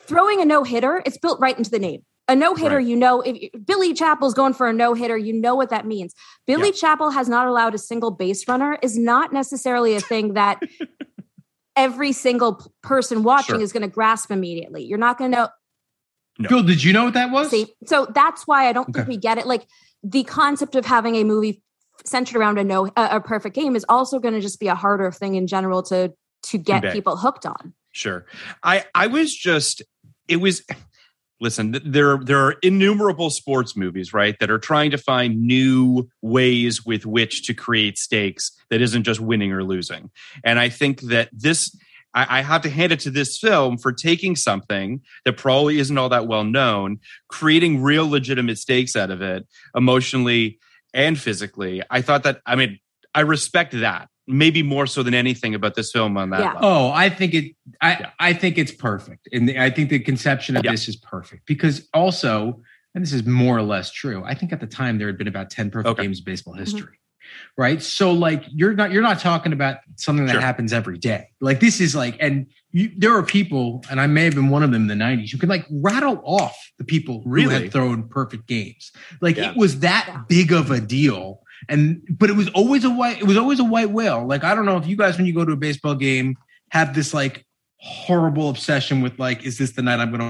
throwing a no-hitter it's built right into the name a no-hitter Right. you know if billy chapel's going for a no-hitter you know what that means billy chapel has not allowed a single base runner is not necessarily a thing that every single person watching Sure. is going to grasp immediately you're not going to No. Phil, did you know what that was? See, so that's why I don't think we get it. Like the concept of having a movie centered around a no a, perfect game is also going to just be a harder thing in general to to get people hooked on. Sure. I I was just it was listen, there there are innumerable sports movies, right, that are trying to find new ways with which to create stakes that isn't just winning or losing. And I think that this I, I have to hand it to this film for taking something that probably isn't all that well known, creating real legitimate stakes out of it, emotionally and physically. I thought that I mean, I respect that maybe more so than anything about this film on that Yeah. level. Oh, I think it. I Yeah. I think it's perfect, and the, I think the conception of Yeah. this is perfect because also, and this is more or less true. I think at the time there had been about ten perfect Okay. games of baseball mm-hmm. history, right? So like you're not you're not talking about something that Sure. happens every day. Like this is like, and you, there are people, and I may have been one of them in the '90s, who could like rattle off the people who had thrown perfect games. Like Yeah. it was that big of a deal. And but it was always a white. It was always a white whale. Like I don't know if you guys, when you go to a baseball game, have this like horrible obsession with like, is this the night I'm going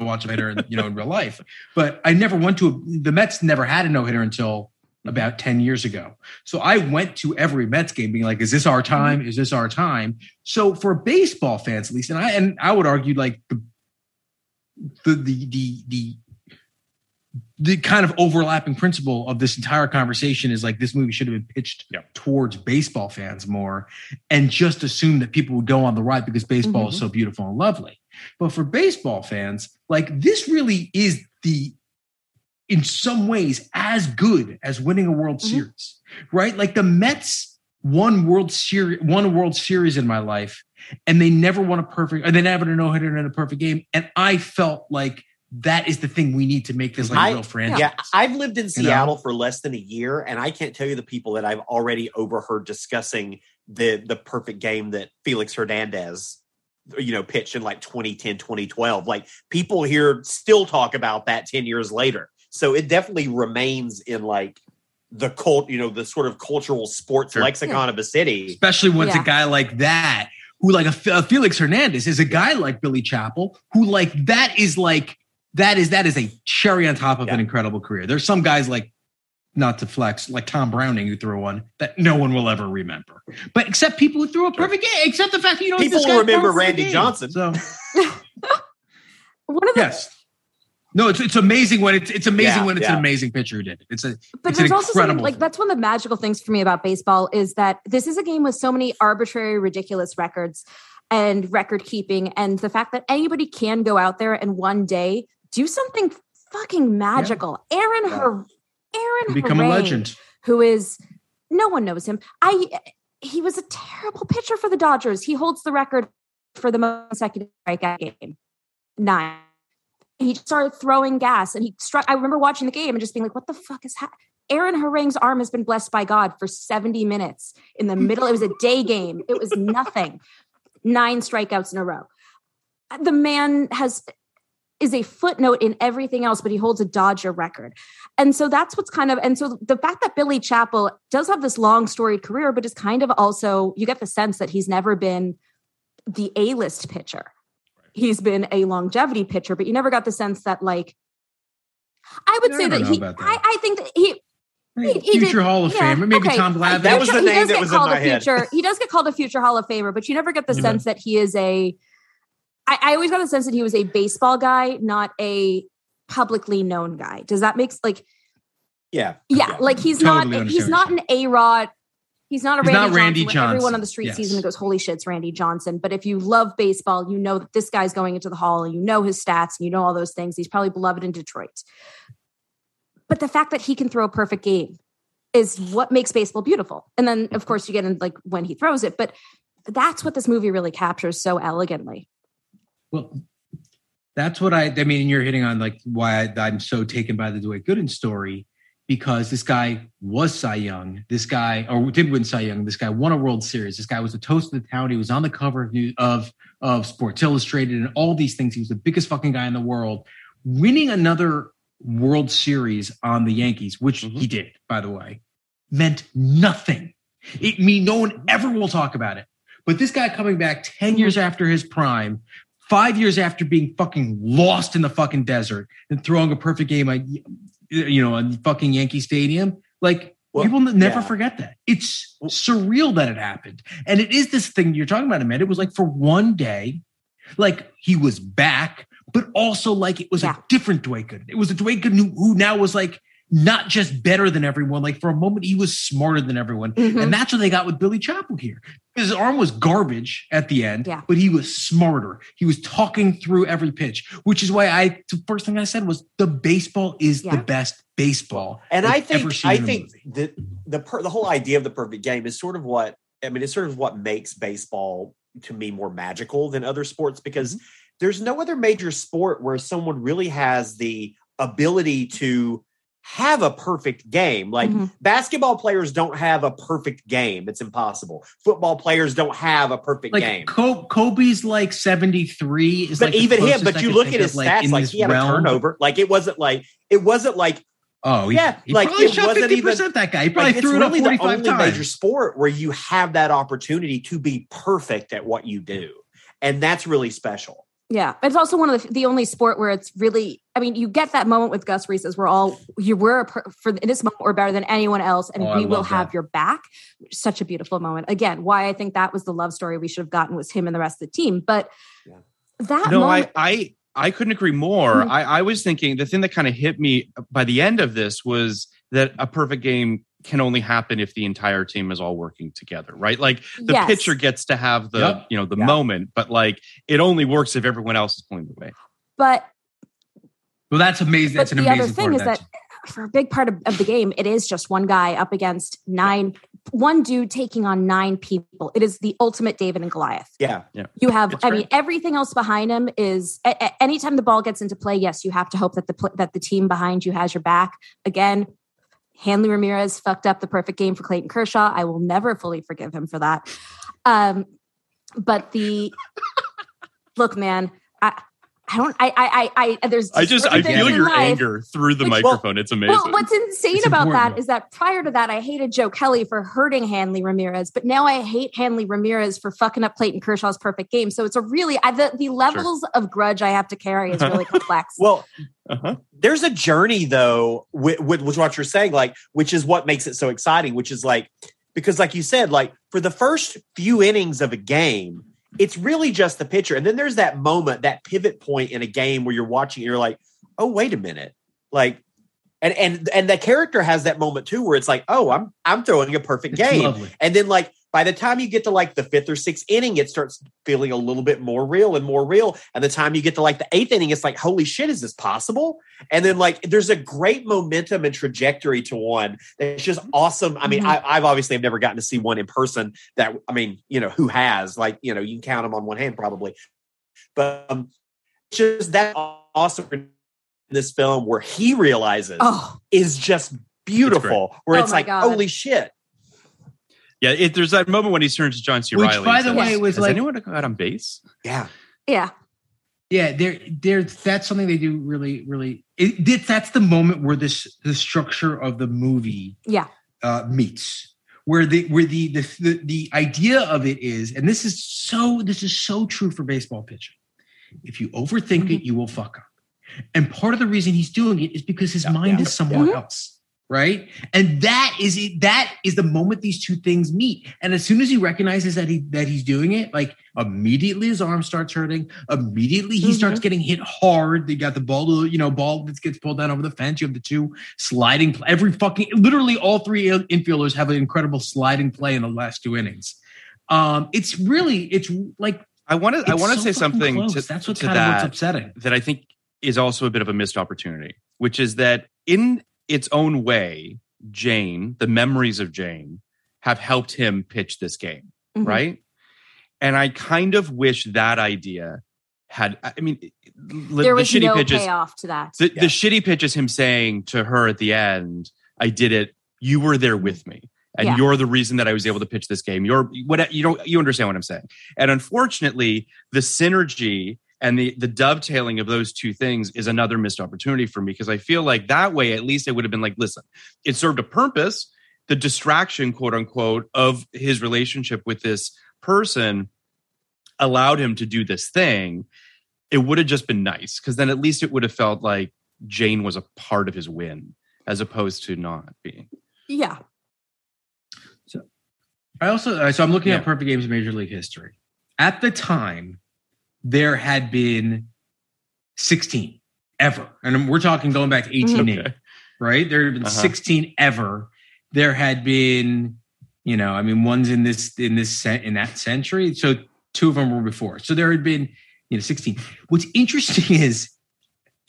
to watch a hitter? You know, in real life. But I never went to a, the Mets. Never had a no hitter until about ten years ago. So I went to every Mets game, being like, is this our mm-hmm. time? Is this our time? So for baseball fans, at least, and I and I would argue like the the the the, the the kind of overlapping principle of this entire conversation is like this movie should have been pitched Yeah. towards baseball fans more and just assume that people would go on the ride because baseball is mm-hmm. so beautiful and lovely. But for baseball fans, like this really is the in some ways as good as winning a World mm-hmm. Series, right? Like the Mets won World Series, won a World Series in my life, and they never won a perfect, or they never had a no hitter in a perfect game. And I felt like that is the thing we need to make this like I- a real franchise. Yeah, I've lived in know? Seattle for less than a year, and I can't tell you the people that I've already overheard discussing the the perfect game that Felix Hernandez, you know, pitched in like 2010, 2012. Like people here still talk about that 10 years later. So it definitely remains in like the cult, you know, the sort of cultural sports Sure. lexicon of a city. especially when it's Yeah. a guy like that who like a, a Felix Hernandez is a guy like Billy Chapel who like that is like that is that is a cherry on top of an incredible career. There's some guys like not to flex like Tom Browning who threw one that no one will ever remember. But except people who threw a perfect game, except the fact that you know People this guy will remember Randy. Johnson. So One of the yes. No, it's it's amazing when it's it's amazing Yeah, when it's an amazing pitcher who did it. It's a but it's an there's also something like that's one of the magical things for me about baseball is that this is a game with so many arbitrary, ridiculous records and record keeping, and the fact that anybody can go out there and one day do something fucking magical. Aaron, Yeah. her, Aaron, become a legend. who is no one knows him. I he was a terrible pitcher for the Dodgers. He holds the record for the most consecutive strikeout game, nine. He started throwing gas, and he struck. I remember watching the game and just being like, "What the fuck is happening?" Aaron Harang's arm has been blessed by God for 70 minutes in the middle. It was a day game. It was nothing. Nine strikeouts in a row. The man has is a footnote in everything else, but he holds a Dodger record. And so that's what's kind of, and so the fact that Billy Chapel does have this long storied career, but is kind of also, you get the sense that he's never been the A list pitcher. He's been a longevity pitcher, but you never got the sense that, like, I would You say that he, that. I, I think that he, he- he Future did- Hall of yeah, Famer, maybe okay. Tom Glavine. That was the he name does that get was in called my a head. future. He does get called a future Hall of Famer, but you never get the Yeah. sense that he is a. I, I always got the sense that he was a baseball guy, not a publicly known guy. Does that make like? Yeah. Yeah, like he's Totally not. He's not an A Rod. He's not a He's Randy, not Randy Johnson. Everyone on the street Yes. sees him and goes, "Holy shit, it's Randy Johnson!" But if you love baseball, you know that this guy's going into the hall, and you know his stats, and you know all those things. He's probably beloved in Detroit. But the fact that he can throw a perfect game is what makes baseball beautiful. And then, of course, you get in like when he throws it. But that's what this movie really captures so elegantly. Well, that's what I. I mean, you're hitting on like why I'm so taken by the Dwight Gooden story because this guy was Cy Young. This guy, or did win Cy Young. This guy won a World Series. This guy was the toast of the town. He was on the cover of New, of of Sports Illustrated and all these things. He was the biggest fucking guy in the world. Winning another World Series on the Yankees, which mm-hmm. he did, by the way, meant nothing. It mean no one ever will talk about it. But this guy coming back 10 years after his prime, five years after being fucking lost in the fucking desert and throwing a perfect game, at, you know, on fucking Yankee Stadium, like Well, people never yeah. forget that. It's surreal that it happened. And it is this thing you're talking about, Amanda. It was like for one day, Like he was back, but also like it was Yeah. a different Dwight Gooden. It was a Dwight Gooden who, who now was like not just better than everyone. Like for a moment, he was smarter than everyone, Mhm. and that's what they got with Billy Chapel here. His arm was garbage at the end, Yeah. but he was smarter. He was talking through every pitch, which is why I the first thing I said was the baseball is Yeah. the best baseball. and I've I think ever seen I think movie. the the per, the whole idea of the perfect game is sort of what I mean. It's sort of what makes baseball to me more magical than other sports because Mm-hmm. there's no other major sport where someone really has the ability to have a perfect game. Like Mhm. basketball players don't have a perfect game; it's impossible. Football players don't have a perfect like game. Ko- Kobe's like 73 is But like even him, but I you look at his of, stats, in like this he had a turnover. Like it wasn't like it wasn't like Oh, he, Yeah, he like, probably it shot wasn't 50% even- that guy. He probably like, it's threw it up really the only times. major sport where you have that opportunity to be perfect at what you do, and that's really special. Yeah, it's also one of the, the only sport where it's really. I mean, you get that moment with Gus Reeses. we're all you were a per, for this moment we're better than anyone else, and Oh, we will love have your back. Such a beautiful moment. Again, why I think that was the love story we should have gotten was him and the rest of the team. But Yeah. that no, moment, I, I, I couldn't agree more. Mhm. I, I was thinking the thing that kind of hit me by the end of this was that a perfect game can only happen if the entire team is all working together, right? Like the Yes. pitcher gets to have the, Yep. you know, the Yeah. moment, but like it only works if everyone else is pulling the way. but well, that's amazing. but That's an the amazing other thing is of that for a big part of, of the game, it is just one guy up against nine, one dude taking on nine people. It is the ultimate David and Goliath. Yeah, yeah. You have, It's I great. mean, everything else behind him is. A, a- anytime the ball gets into play, yes, you have to hope that the pl- that the team behind you has your back. Again, Hanley Ramirez fucked up the perfect game for Clayton Kershaw. I will never fully forgive him for that. Um, but the look, man. I don't. I. I. I. I there's. I just, I feel your life- anger through the Which- microphone. it's amazing. well, what's insane It's about important. that is that prior to that, I hated Joe Kelly for hurting Hanley Ramirez, but now I hate Hanley Ramirez for fucking up Clayton Kershaw's perfect game. So it's a really I, the the levels of grudge I have to carry is really complex. Well, Uh-huh. there's a journey though with, with, with what you're saying, like, which is what makes it so exciting, which is like, because like you said, like for the first few innings of a game, it's really just the pitcher. And then there's that moment, that pivot point in a game where you're watching, you're like, oh, wait a minute. Like, and and and the character has that moment too where it's like, oh, I'm I'm throwing a perfect It's game. lovely. And then like by the time you get to like the fifth or sixth inning, it starts feeling a little bit more real and more real. And the time you get to like the eighth inning, it's like, holy shit, is this possible? And then like there's a great momentum and trajectory to one that's just awesome. I mean, Mhm. I, I've obviously have never gotten to see one in person that I mean, you know, who has like, you know, you can count them on one hand probably. But um just that awesome in this film where he realizes oh, is just beautiful. Where Oh it's like, God. holy shit. Yeah, it, there's that moment when he turns to John C. Which, Reilly. by the says, way, was Has like- anyone got on base? Yeah. yeah, Yeah, there, there. That's something they do really, really. It, it- that's the moment where this the structure of the movie yeah, uh, meets, where the where the, the the the idea of it is, and this is so this is so true for baseball pitching. If you overthink Mm-hmm. it, you will fuck up. And part of the reason he's doing it is because his mind yeah, is somewhere yeah. else, right? And that is it. That is the moment these two things meet. And as soon as he recognizes that he that he's doing it, like immediately his arm starts hurting. Immediately he Mhm. starts getting hit hard. They got the ball, you know, ball that gets pulled down over the fence. You have the two sliding. Every fucking literally all three infielders have an incredible sliding play in the last two innings. Um, it's really it's like I want to. I want to so say something close. to, That's what kind of what's upsetting. that I think is also a bit of a missed opportunity, which is that in its own way, Jane, the memories of Jane, have helped him pitch this game, Mhm. right? And I kind of wish that idea had. I mean, the, there the was shitty no pitches. payoff to that. The, Yeah. the shitty pitch is him saying to her at the end, "I did it. You were there with me, and Yeah. you're the reason that I was able to pitch this game. You're what you don't you understand what I'm saying." And unfortunately, the synergy and the the dovetailing of those two things is another missed opportunity for me because I feel like that way at least I would have been like, "Listen, it served a purpose." The distraction, quote unquote, of his relationship with this person allowed him to do this thing it would have just been nice because then at least it would have felt like Jane was a part of his win as opposed to not being. Yeah, So I also so I'm looking Yeah. at perfect games Major League history. At the time, there had been 16 ever. And we're talking going back to 1880, Okay. right? There had been Uh-huh. 16 ever. There had been, you know, I mean, one's in this, in this, in that century. So two of them were before. So there had been, you know, 16. What's interesting is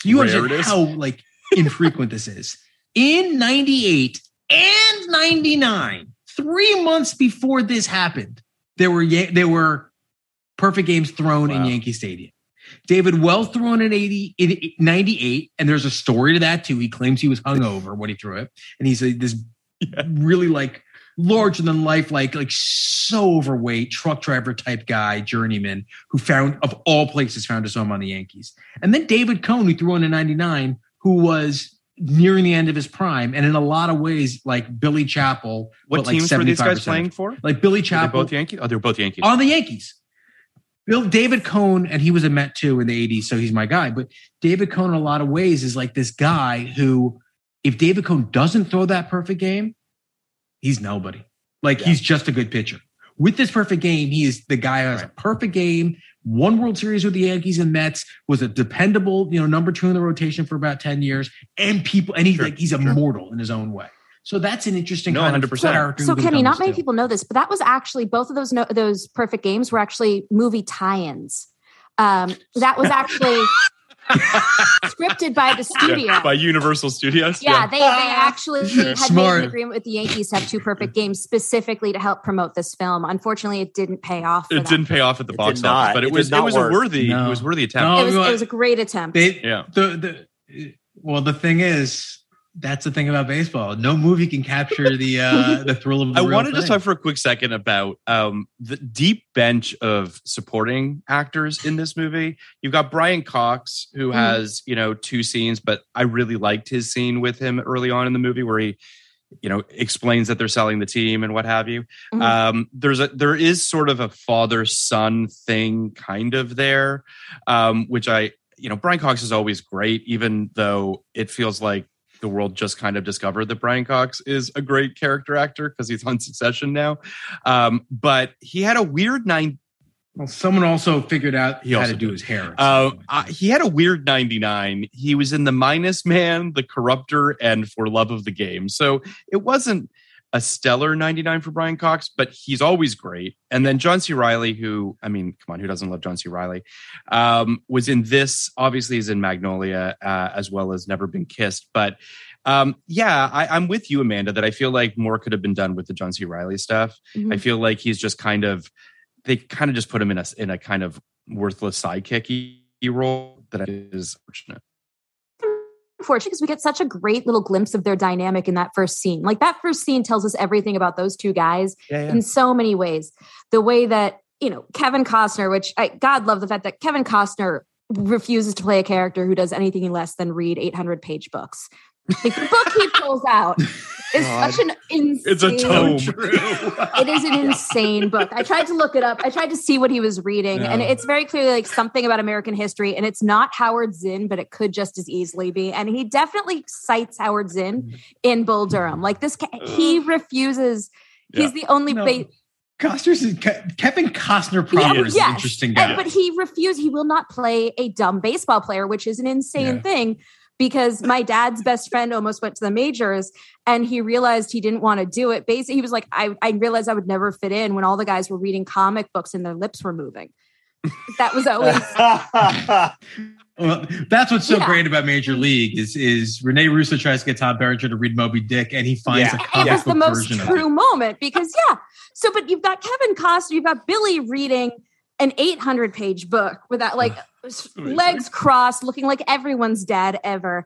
you Rare understand how like infrequent this is. In 98 and 99, three months before this happened, there were, there were perfect games thrown in Yankee Stadium. David Wells threw in an 80 98, and there's a story to that too. He claims he was hungover when he threw it, and he's a, this really like larger than life, like like so overweight truck driver type guy, journeyman who found of all places found his home on the Yankees. And then David Cone, who threw in a 99, who was nearing the end of his prime, and in a lot of ways like Billy Chapel. What but like teams were these guys playing for? Like Billy Chapel, both Yankees? Oh, they're both Yankees. on the Yankees. Bill David Cone, and he was a Met too in the 80s, so he's my guy. But David Cone, in a lot of ways, is like this guy who, if David Cone doesn't throw that perfect game, he's nobody. Like he's just a good pitcher. With this perfect game, he is the guy who has a perfect game, one World Series with the Yankees and Mets, was a dependable, you know, number two in the rotation for about 10 years, and people, and he's like he's immortal in his own way. So that's an interesting No, kind 100%. character So Kenny, not many too. people know this, but that was actually both of those no, those perfect games were actually movie tie-ins. Um, that was actually scripted by the studio. Yeah, by Universal Studios. yeah, they, they actually had made an agreement with the Yankees to have two perfect games specifically to help promote this film. Unfortunately, it didn't pay off. For It them. didn't pay off at the It box did not. office, but it, It was it was work. a worthy No. it was worthy attempt. No. It was, it was a great attempt. They, Yeah. The the well, the thing is, that's the thing about baseball. No movie can capture the uh the thrill of. The I wanted to thing. talk for a quick second about um, the deep bench of supporting actors in this movie. You've got Brian Cox, who Mhm. has you know two scenes, but I really liked his scene with him early on in the movie where he, you know, explains that they're selling the team and what have you. Mhm. Um, there's a there is sort of a father son thing kind of there, um, which I you know Brian Cox is always great, even though it feels like the world just kind of discovered that Brian Cox is a great character actor because he's on Succession now. Um, but he had a weird nine. Well, someone also figured out He how to do did. his hair. Uh, uh, he had a weird 99. He was in The Minus Man, The Corruptor, and For Love of the Game. So it wasn't a stellar 99 for Brian Cox, but he's always great. And then John C. Reilly, who, I mean, come on, who doesn't love John C. Reilly, um, was in this, obviously, is in Magnolia, uh, as well as Never Been Kissed. But um, yeah, I, I'm with you, Amanda, that I feel like more could have been done with the John C. Reilly stuff. Mhm. I feel like he's just kind of, they kind of just put him in a, in a kind of worthless sidekick role that is fortunate. Unfortunate because we get such a great little glimpse of their dynamic in that first scene. Like that first scene tells us everything about those two guys in so many ways. The way that, you know, Kevin Costner, which I God love the fact that Kevin Costner refuses to play a character who does anything less than read 800 page books. Like the book he pulls out is oh, such an insane It's a tome. it is an insane book. I tried to look it up. I tried to see what he was reading, and it's very clearly like something about American history. And it's not Howard Zinn, but it could just as easily be. And he definitely cites Howard Zinn mm-hmm. in Bull Durham. Like this, he refuses. He's the only. No. ba- Costner's is, Kevin Costner proper is an interesting guy. and- but he refused. He will not play a dumb baseball player, which is an insane Yeah. thing. Because my dad's best friend almost went to the majors and he realized he didn't want to do it. Basically, he was like, I, I realized I would never fit in when all the guys were reading comic books and their lips were moving. That was always Well, that's what's so Yeah. great about Major League is is Rene Russo tries to get Tom Berenger to read Moby Dick, and he finds Yeah. a it comic was the book most version of true it. moment because yeah. So, but you've got Kevin Costner, you've got Billy reading an 800 page book with that like legs crossed, looking like everyone's dad ever,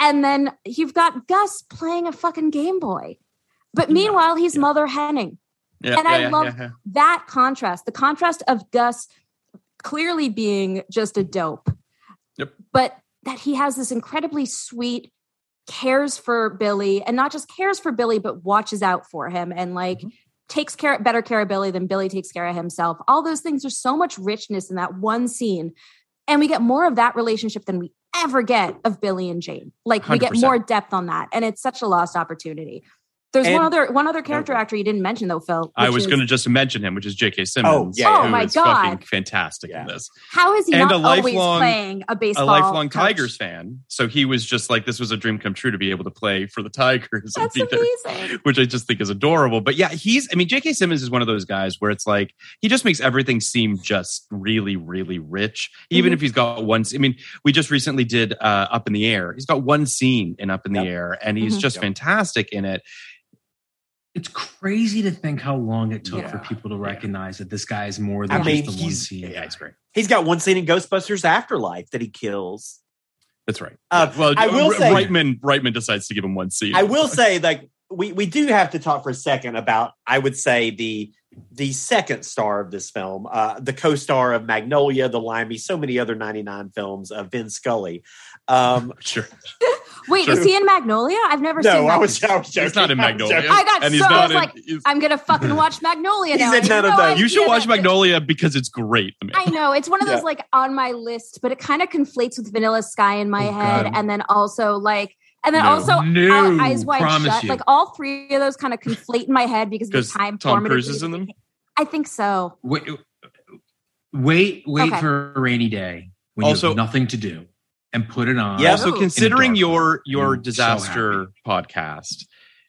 and then you've got Gus playing a fucking Game Boy. But meanwhile, he's Mother Henning. Yeah, and yeah, I yeah, love yeah, yeah. that contrast, the contrast of Gus clearly being just a dope. Yep. But that he has this incredibly sweet cares for Billy and not just cares for Billy but watches out for him and like Mm-hmm. takes care better care of Billy than Billy takes care of himself. All those things there's so much richness in that one scene and we get more of that relationship than we ever get of Billy and Jane. Like we get more depth on that and it's such a lost opportunity. There's one other one other character actor you didn't mention though, Phil. I was is- going to just mention him, which is J.K. Simmons. yeah, yeah. Oh, my is fucking God. fantastic Yeah. in this. How is he and not a always lifelong- playing a baseball? a lifelong coach? Tigers fan. So he was just like, this was a dream come true to be able to play for the Tigers and That's there, amazing. which I just think is adorable. But yeah, he's, I mean, J.K. Simmons is one of those guys where it's like, he just makes everything seem just really, really rich. Even Mhm. if he's got one, I mean, we just recently did uh, Up in the Air. He's got one scene in Up in the Air and he's Mhm. just Yep. fantastic in it. It's crazy to think how long it took Yeah. for people to recognize that this guy is more than I just mean, the one scene. Yeah, he's great. He's got one scene in Ghostbusters Afterlife that he kills. That's right. Uh, well, I will R- say- Reitman, Reitman decides to give him one scene. I will say, like we we do have to talk for a second about. I would say the the second star of this film, uh, the co-star of Magnolia, The Limey, so many other ninety nine films, uh, Vin Scully. Um, Sure. Wait, is he in Magnolia? I've never seen. no, I was, I was joking. He's not in Magnolia. I got and he's so- I was in, like, he's- I'm gonna fucking watch Magnolia He's in none of no those. you should watch that- Magnolia because it's great. I know it's one of those Yeah. like on my list, but it kind of conflates with Vanilla Sky in my Oh, head, God. and then also like, and then No. also No, Eyes Wide promise Shut. you. Like all three of those kind of conflate in my head because of the time. Tom formative Cruise is in them. I think so. Wait, wait, wait Okay. for a rainy day when Also- you have nothing to do and put it on. Yeah. So considering In a dark your your I'm so disaster podcast,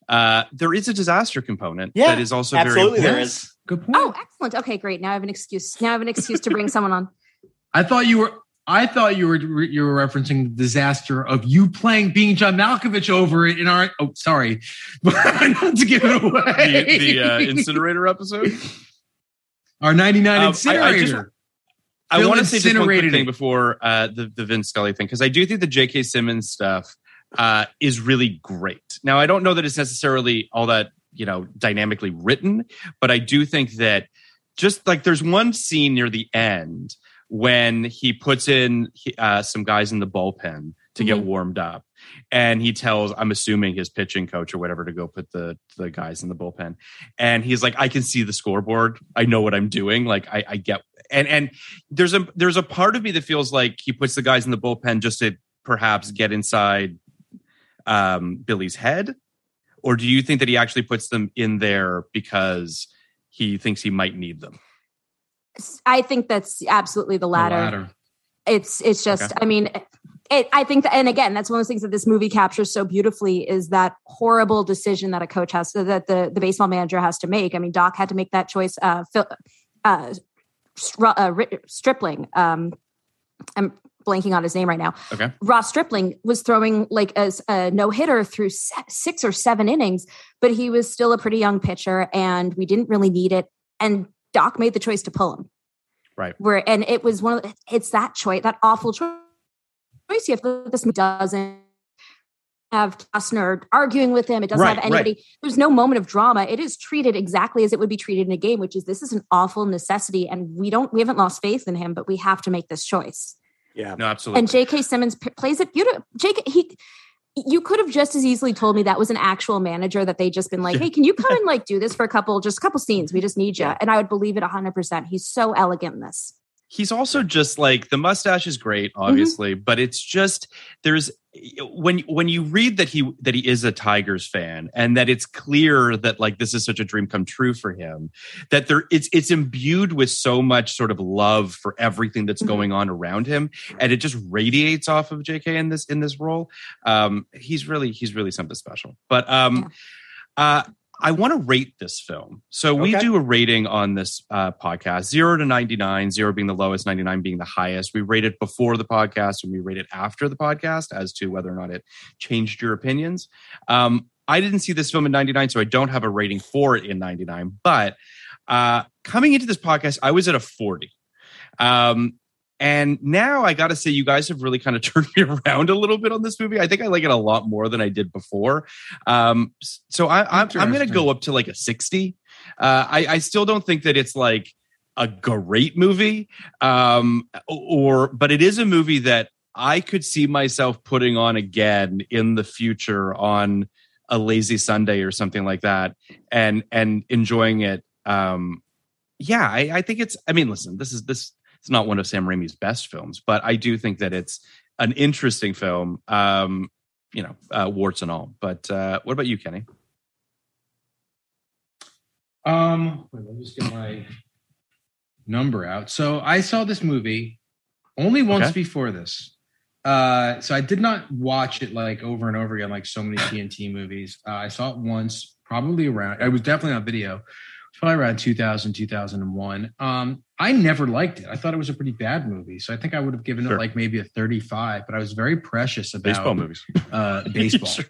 uh, there is a disaster component Yeah, that is also absolutely very there important. is. Good point. Oh, excellent. Okay, great. Now I have an excuse. Now I have an excuse to bring someone on. I thought you were. I thought you were you were referencing the disaster of you playing being John Malkovich over it in our. Oh, sorry, not to give it away. The, the uh, incinerator episode. our ninety nine Um, I- I incinerator. just- I want to say just one quick thing before uh, the the Vince Scully thing because I do think the J.K. Simmons stuff uh, is really great. Now I don't know that it's necessarily all that you know dynamically written, but I do think that just like there's one scene near the end when he puts in uh, some guys in the bullpen to get Mhm. warmed up, and he tells I'm assuming his pitching coach or whatever to go put the the guys in the bullpen, and he's like I can see the scoreboard, I know what I'm doing, like I, I get and and there's a there's a part of me that feels like he puts the guys in the bullpen just to perhaps get inside um, Billy's head, or do you think that he actually puts them in there because he thinks he might need them? I think that's absolutely the The latter. latter. It's it's just. Okay. I mean. It, I think, that, and again, that's one of those things that this movie captures so beautifully is that horrible decision that a coach has, that the the baseball manager has to make. I mean, Doc had to make that choice. Uh, Phil, uh, Str- uh, Ri- Stripling, um, I'm blanking on his name right now. Okay. Ross Stripling was throwing like a, a no hitter through six or seven innings, but he was still a pretty young pitcher, and we didn't really need it. And Doc made the choice to pull him. Right. Where and it was one of the, it's that choice, that awful choice. You have to, this doesn't have Costner arguing with him. It doesn't Right, have anybody. right. There's no moment of drama. It is treated exactly as it would be treated in a game, which is this is an awful necessity, and we don't we haven't lost faith in him, but we have to make this choice. Yeah. No, absolutely. And J.K. Simmons p- plays it beautiful. J.K. He, you could have just as easily told me that was an actual manager that they just been like, hey, can you come and like do this for a couple, just a couple scenes? We just need you, and I would believe it hundred percent. He's so elegant in this. He's also just like the mustache is great obviously but it's just there's when when you read that he that he is a tigers fan and that it's clear that like this is such a dream come true for him that there it's it's imbued with so much sort of love for everything that's Mhm. going on around him and it just radiates off of jk in this in this role. Um he's really he's really something special. But um uh I want to rate this film. So we Okay. do a rating on this uh, podcast, zero to 99, zero being the lowest, 99 being the highest. We rate it before the podcast and we rate it after the podcast as to whether or not it changed your opinions. Um, I didn't see this film in 99, so I don't have a rating for it in 99. But uh, coming into this podcast, I was at a 40. Um, and now I got to say, you guys have really kind of turned me around a little bit on this movie. I think I like it a lot more than I did before. Um, so I, I'm, I'm going to go up to like a 60. Uh, I, I still don't think that it's like a great movie, um, or but it is a movie that I could see myself putting on again in the future on a lazy Sunday or something like that, and and enjoying it. Um, yeah, I, I think it's. I mean, listen, this is this. It's not one of Sam Raimi's best films, but I do think that it's an interesting film. Um, you know, uh, warts and all. But uh, what about you, Kenny? Um, wait, let me just get my number out. So I saw this movie only once Okay. before this. Uh, so I did not watch it like over and over again, like so many TNT movies. Uh, I saw it once, probably around. I was definitely on video. It probably around 2000, 2001. Um, I never liked it. I thought it was a pretty bad movie. So I think I would have given Sure. it like maybe a 35. But I was very precious about Baseball movies. uh, baseball. Sure.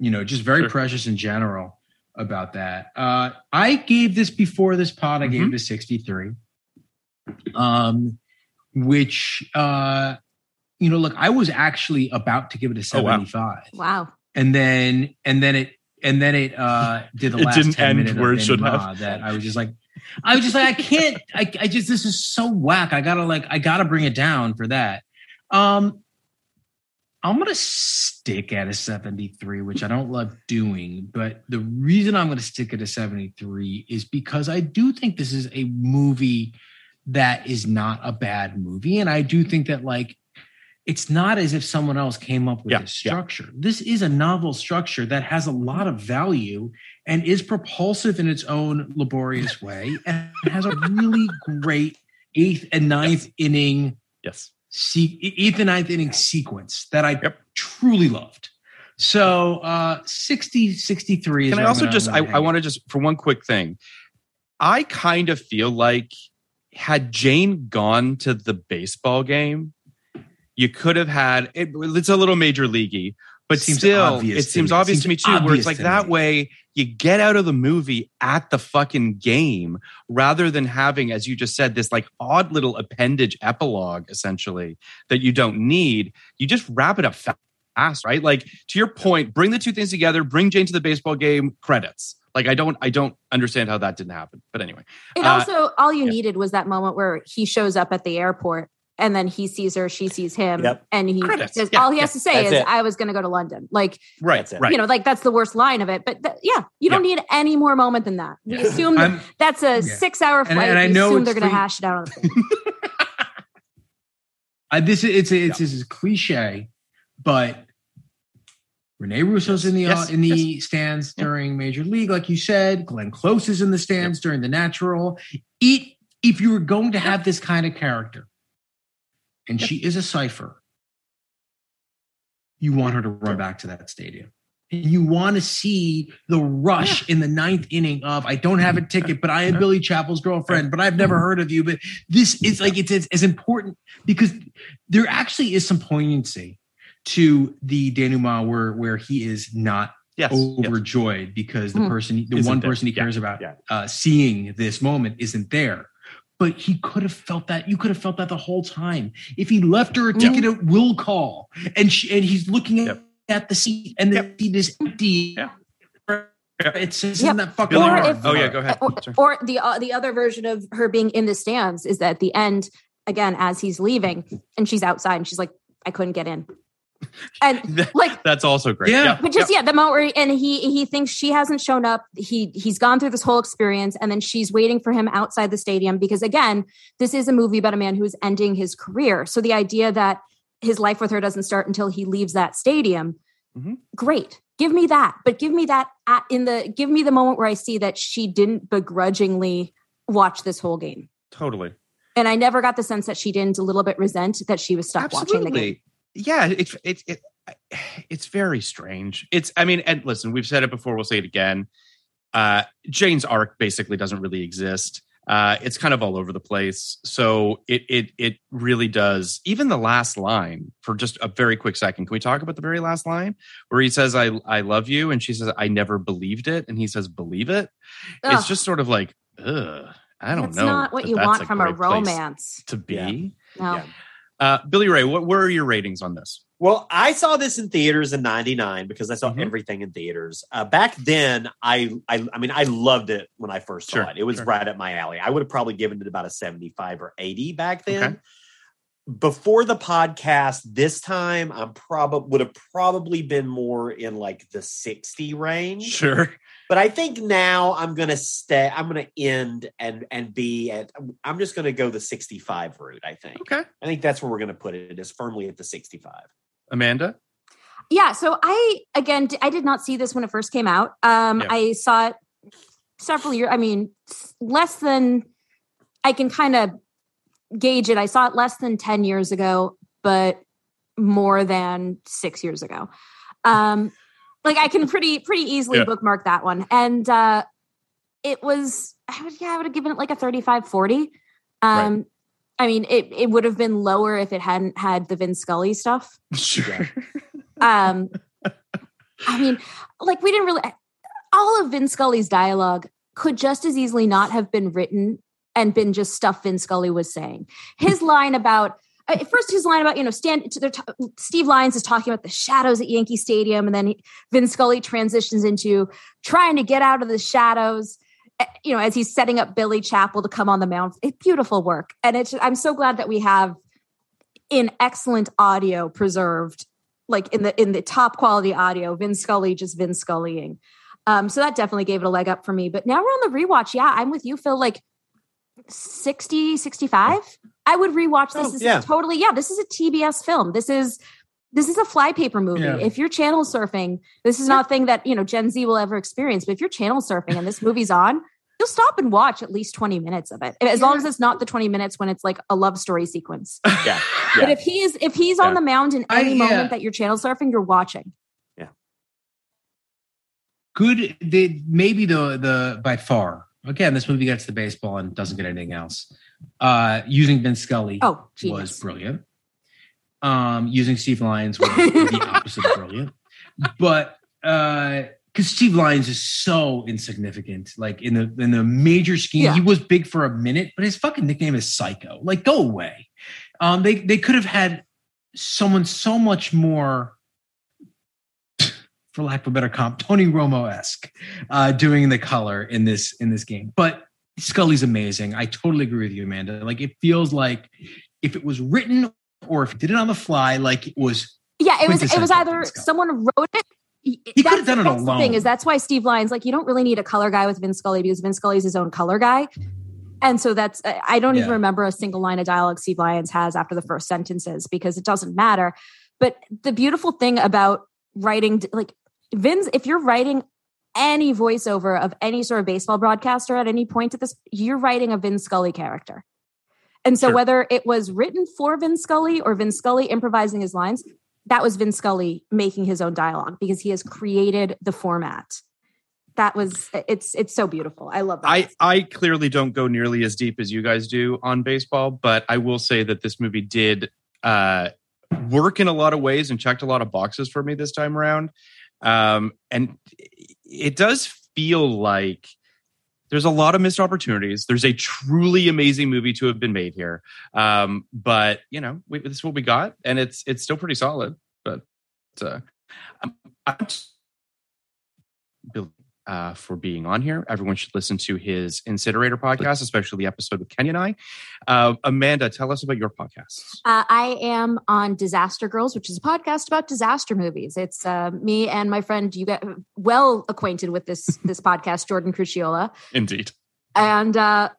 You know, just very Sure. precious in general about that. Uh, I gave this before this pod. I Mm-hmm. gave it a 63. Um, which uh, you know, look, I was actually about to give it a Oh, wow. 75, Wow. and then and then it and then it uh did the It last didn't 10 end minute where it should have. that I was just like. I was just like, I can't. I, I just this is so whack. I gotta like, I gotta bring it down for that. Um, I'm gonna stick at a 73, which I don't love doing, but the reason I'm gonna stick at a 73 is because I do think this is a movie that is not a bad movie, and I do think that like it's not as if someone else came up with Yeah, this yeah. structure. This is a novel structure that has a lot of value and is propulsive in its own laborious way and has a really great eighth and ninth inning Yes. se- eighth and ninth inning sequence that I Yep. truly loved. So uh 60 63 Can I also just I, I want to just for one quick thing. I kind of feel like had Jane gone to the baseball game, you could have had it, it's a little major leaguey, but Seems still it seems me. obvious to me too. Where it's like that me. way you get out of the movie at the fucking game rather than having, as you just said, this like odd little appendage epilogue essentially that you don't need. You just wrap it up fast, right? Like to your point, bring the two things together, bring Jane to the baseball game, credits. Like I don't I don't understand how that didn't happen. But anyway. It Uh, also all you yeah. needed was that moment where he shows up at the airport and then he sees her, she sees him, Yep. and he Credits. says Yeah, all he has yeah, to say that's is, it. "I was going to go to London." Like Right, That's it. right. you know, like that's the worst line of it. But th- yeah, you don't need any more moment than that. We Yeah. assume that that's a Yeah. six-hour flight. and I we know assume they're going to hash it out on the plane. I, this is it's it's, it's, cliche, but Rene Russo's in the Yes, in the stands during Major League, like you said. Glenn Close is in the stands during the Natural. It, if you were going to have this kind of character, and she is a cipher, you want her to run back to that stadium. And you want to see the rush in the ninth inning of I don't have a ticket, but I am Billy Chapel's girlfriend, but I've never heard of you. But this is like it's as, as important because there actually is some poignancy to the denouement where where he is not Yes. yes. overjoyed because the Hmm. person the Isn't one there. person he Yeah, cares about yeah. uh, seeing this moment isn't there. But he could have felt that. You could have felt that the whole time. If he left her a ticket at will call, and she, and he's looking at, Yep. at the seat, and the seat is empty. Yeah. It's just Yep. isn't that fucking Or if- Oh yeah, go ahead. or, or the uh, the other version of her being in the stands is that at the end again as he's leaving and she's outside and she's like I couldn't get in. And like That's also great. Yeah. Yeah. but just yeah the moment where and he he thinks she hasn't shown up he he's gone through this whole experience and then she's waiting for him outside the stadium because again this is a movie about a man who's ending his career so the idea that his life with her doesn't start until he leaves that stadium Mhm. great give me that but give me that at, in the give me the moment where i see that she didn't begrudgingly watch this whole game Totally. and i never got the sense that she didn't a little bit resent that she was stuck watching the game Yeah, it's it's it, it's very strange. It's I mean, and listen, we've said it before, we'll say it again. Uh Jane's arc basically doesn't really exist. Uh it's kind of all over the place. So it it it really does. Even the last line for just a very quick second. Can we talk about the very last line where he says I I love you and she says I never believed it and he says believe it? It's just sort of like ugh, I don't That's know. not what you want from a romance. to be. Yeah. No. Yeah. Uh, Billy Ray, what were your ratings on this? Well, I saw this in theaters in '99 because I saw Mhm. everything in theaters. Uh, back then, I, I, I mean, I loved it when I first saw Sure, it. It was sure. right up my alley. I would have probably given it about a 75 or 80 back then. Okay. Before the podcast, this time I'm probably would have probably been more in like the 60 range. Sure. But I think now I'm gonna stay. I'm gonna end and and be at. I'm just gonna go the 65 route. I think. Okay. I think that's where we're gonna put it. Is firmly at the 65. Amanda? Yeah, so I again i did not see this when it first came out. Um Yeah. I saw it several years. I mean, less than I can kind of gauge it. I saw it less than 10 years ago, but more than six years ago. Um, like I can pretty, pretty easily Yeah. bookmark that one. And uh, it was, I would, yeah, I would have given it like a 35 40. Um, I mean, it, it would have been lower if it hadn't had the Vin Scully stuff. Sure. Um, I mean, like we didn't really. All of Vin Scully's dialogue could just as easily not have been written and been just stuff Vin Scully was saying. His line about uh, first, his line about you know stand. Steve Lyons is talking about the shadows at Yankee Stadium, and then he, Vin Scully transitions into trying to get out of the shadows. uh, You know, as he's setting up Billy Chapel to come on the mound. Beautiful work, and it's. I'm so glad that we have in excellent audio preserved like in the in the top quality audio, Vin Scully just Vin Scullying. Um, so that definitely gave it a leg up for me. But now we're on the rewatch. Yeah, I'm with you, Phil. Like 60, 65. I would rewatch this. Oh, this yeah. is totally, yeah, this is a TBS film. This is this is a flypaper movie. Yeah. If you're channel surfing, this is not a thing that you know Gen Z will ever experience. But if you're channel surfing and this movie's on, you'll stop and watch at least 20 minutes of it. As long as it's not the 20 minutes when it's like a love story sequence. Yeah. But if he is if he's on the mound in I- any yeah. moment that you're channel surfing, you're watching. Yeah. Good the maybe the the by far again this movie gets the baseball and doesn't get anything else. Uh using Vin Scully Oh, was brilliant. Um using Steve Lyons was the opposite of brilliant. But uh because Steve Lyons is so insignificant like in the in the major scheme Yeah. he was big for a minute but his fucking nickname is Psycho. Like go away. Um they they could have had someone so much more for lack of a better comp, Tony Romo esque, uh, doing the color in this in this game. But Scully's amazing. I totally agree with you, Amanda. Like it feels like if it was written or if it did it on the fly, like it was. Yeah, it was it was either someone wrote it. He could have done it that's The thing alone. is that's why Steve Lyons like you don't really need a color guy with Vince Scully because Vince Scully's his own color guy. And so that's I I don't even remember a single line of dialogue Steve Lyons has after the first sentences because it doesn't matter. But the beautiful thing about writing like Vince, if you're writing any voiceover of any sort of baseball broadcaster at any point at this, you're writing a Vince Scully character. And so Sure. whether it was written for Vince Scully or Vince Scully improvising his lines, that was Vince Scully making his own dialogue because he has created the format. That was it's it's so beautiful. I love that. I, I clearly don't go nearly as deep as you guys do on baseball, but I will say that this movie did uh, work in a lot of ways and checked a lot of boxes for me this time around. Um, and it does feel like there's a lot of missed opportunities. There's a truly amazing movie to have been made here, um, but you know we, this is what we got, and it's it's still pretty solid. But uh, I'm, I'm uh, for being on here. Everyone should listen to his Incinerator podcast, especially the episode with Kenny and I. Uh, Amanda, tell us about your podcast. Uh, I am on Disaster Girls, which is a podcast about disaster movies. It's uh, me and my friend. You get well acquainted with this this podcast, Jordan Crucchiola, Indeed, and uh,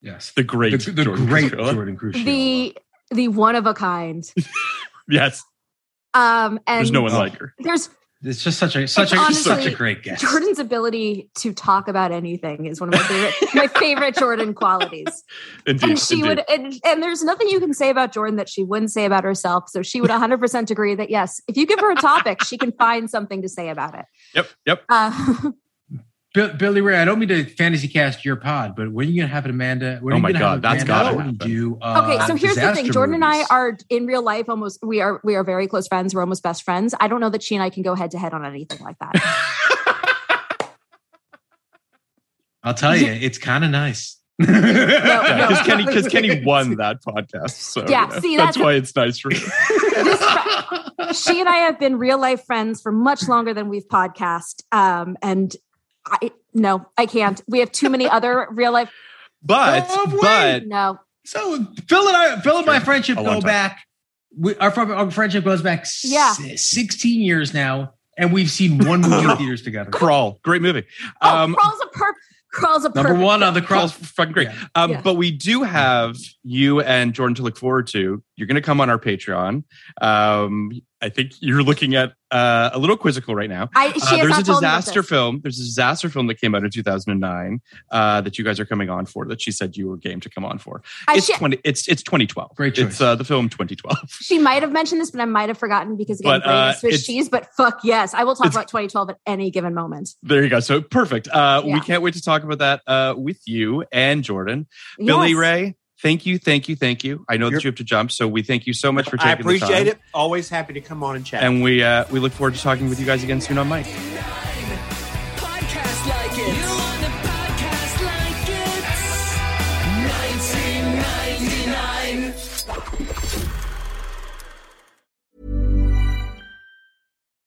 Yes, the great, the, the Jordan great Crucchiola. Jordan Crucial. the the one of a kind. Yes, Um, and there's no one like her. There's it's just such a such It's a such a great guest. Jordan's ability to talk about anything is one of my favorite my favorite Jordan qualities. Indeed, and she indeed. would and, and there's nothing you can say about jordan that she wouldn't say about herself so she would 100% agree that yes if you give her a topic she can find something to say about it Yep, yep. uh, Bill, Billy Ray, I don't mean to fantasy cast your pod, but when are you gonna have it, Amanda? When are Oh you my gonna God, have that's Amanda gotta happen. Do, uh, okay so here's the thing disaster jordan and i are in real life almost we are we are very close friends we're almost best friends i don't know that she and i can go head to head on anything like that I'll tell you, it's kind of nice. no. Because Kenny, because Kenny won that podcast, so Yeah, you know, see, that's that's- why it's nice for you. This fr- she and i have been real life friends for much longer than we've podcast um and i no i can't we have too many other real life But Oh, but no So Phil and I, Phil and my friendship A go time. back. We, our, our friendship goes back s- Yeah. 16 years now, and we've seen one movie in theaters together. crawl, great movie. oh Um, crawls a perp crawls a Number perfect one on the Crawl's fucking great. Yeah. Um, Yeah. But we do have you and Jordan to look forward to You're going to come on our Patreon. Um, I think you're looking at uh, a little quizzical right now. I, she Uh, there's a told me about disaster film. There's a disaster film that came out in 2009 uh, that you guys are coming on for. That she said you were game to come on for. I it's should- 20. It's it's 2012. Great choice. It's uh, the film 2012. She might have mentioned this, but I might have forgotten because again, But, uh, Swiss cheese. But fuck yes, I will talk about 2012 at any given moment. There you go. So perfect. Uh, Yeah. We can't wait to talk about that uh, with you and Jordan. Billy Ray, thank you, thank you, thank you. I know that You're- you have to jump, so we thank you so much for taking the time. I appreciate it. Always happy to come on and chat. And we uh, we look forward to talking with you guys again soon on Mike.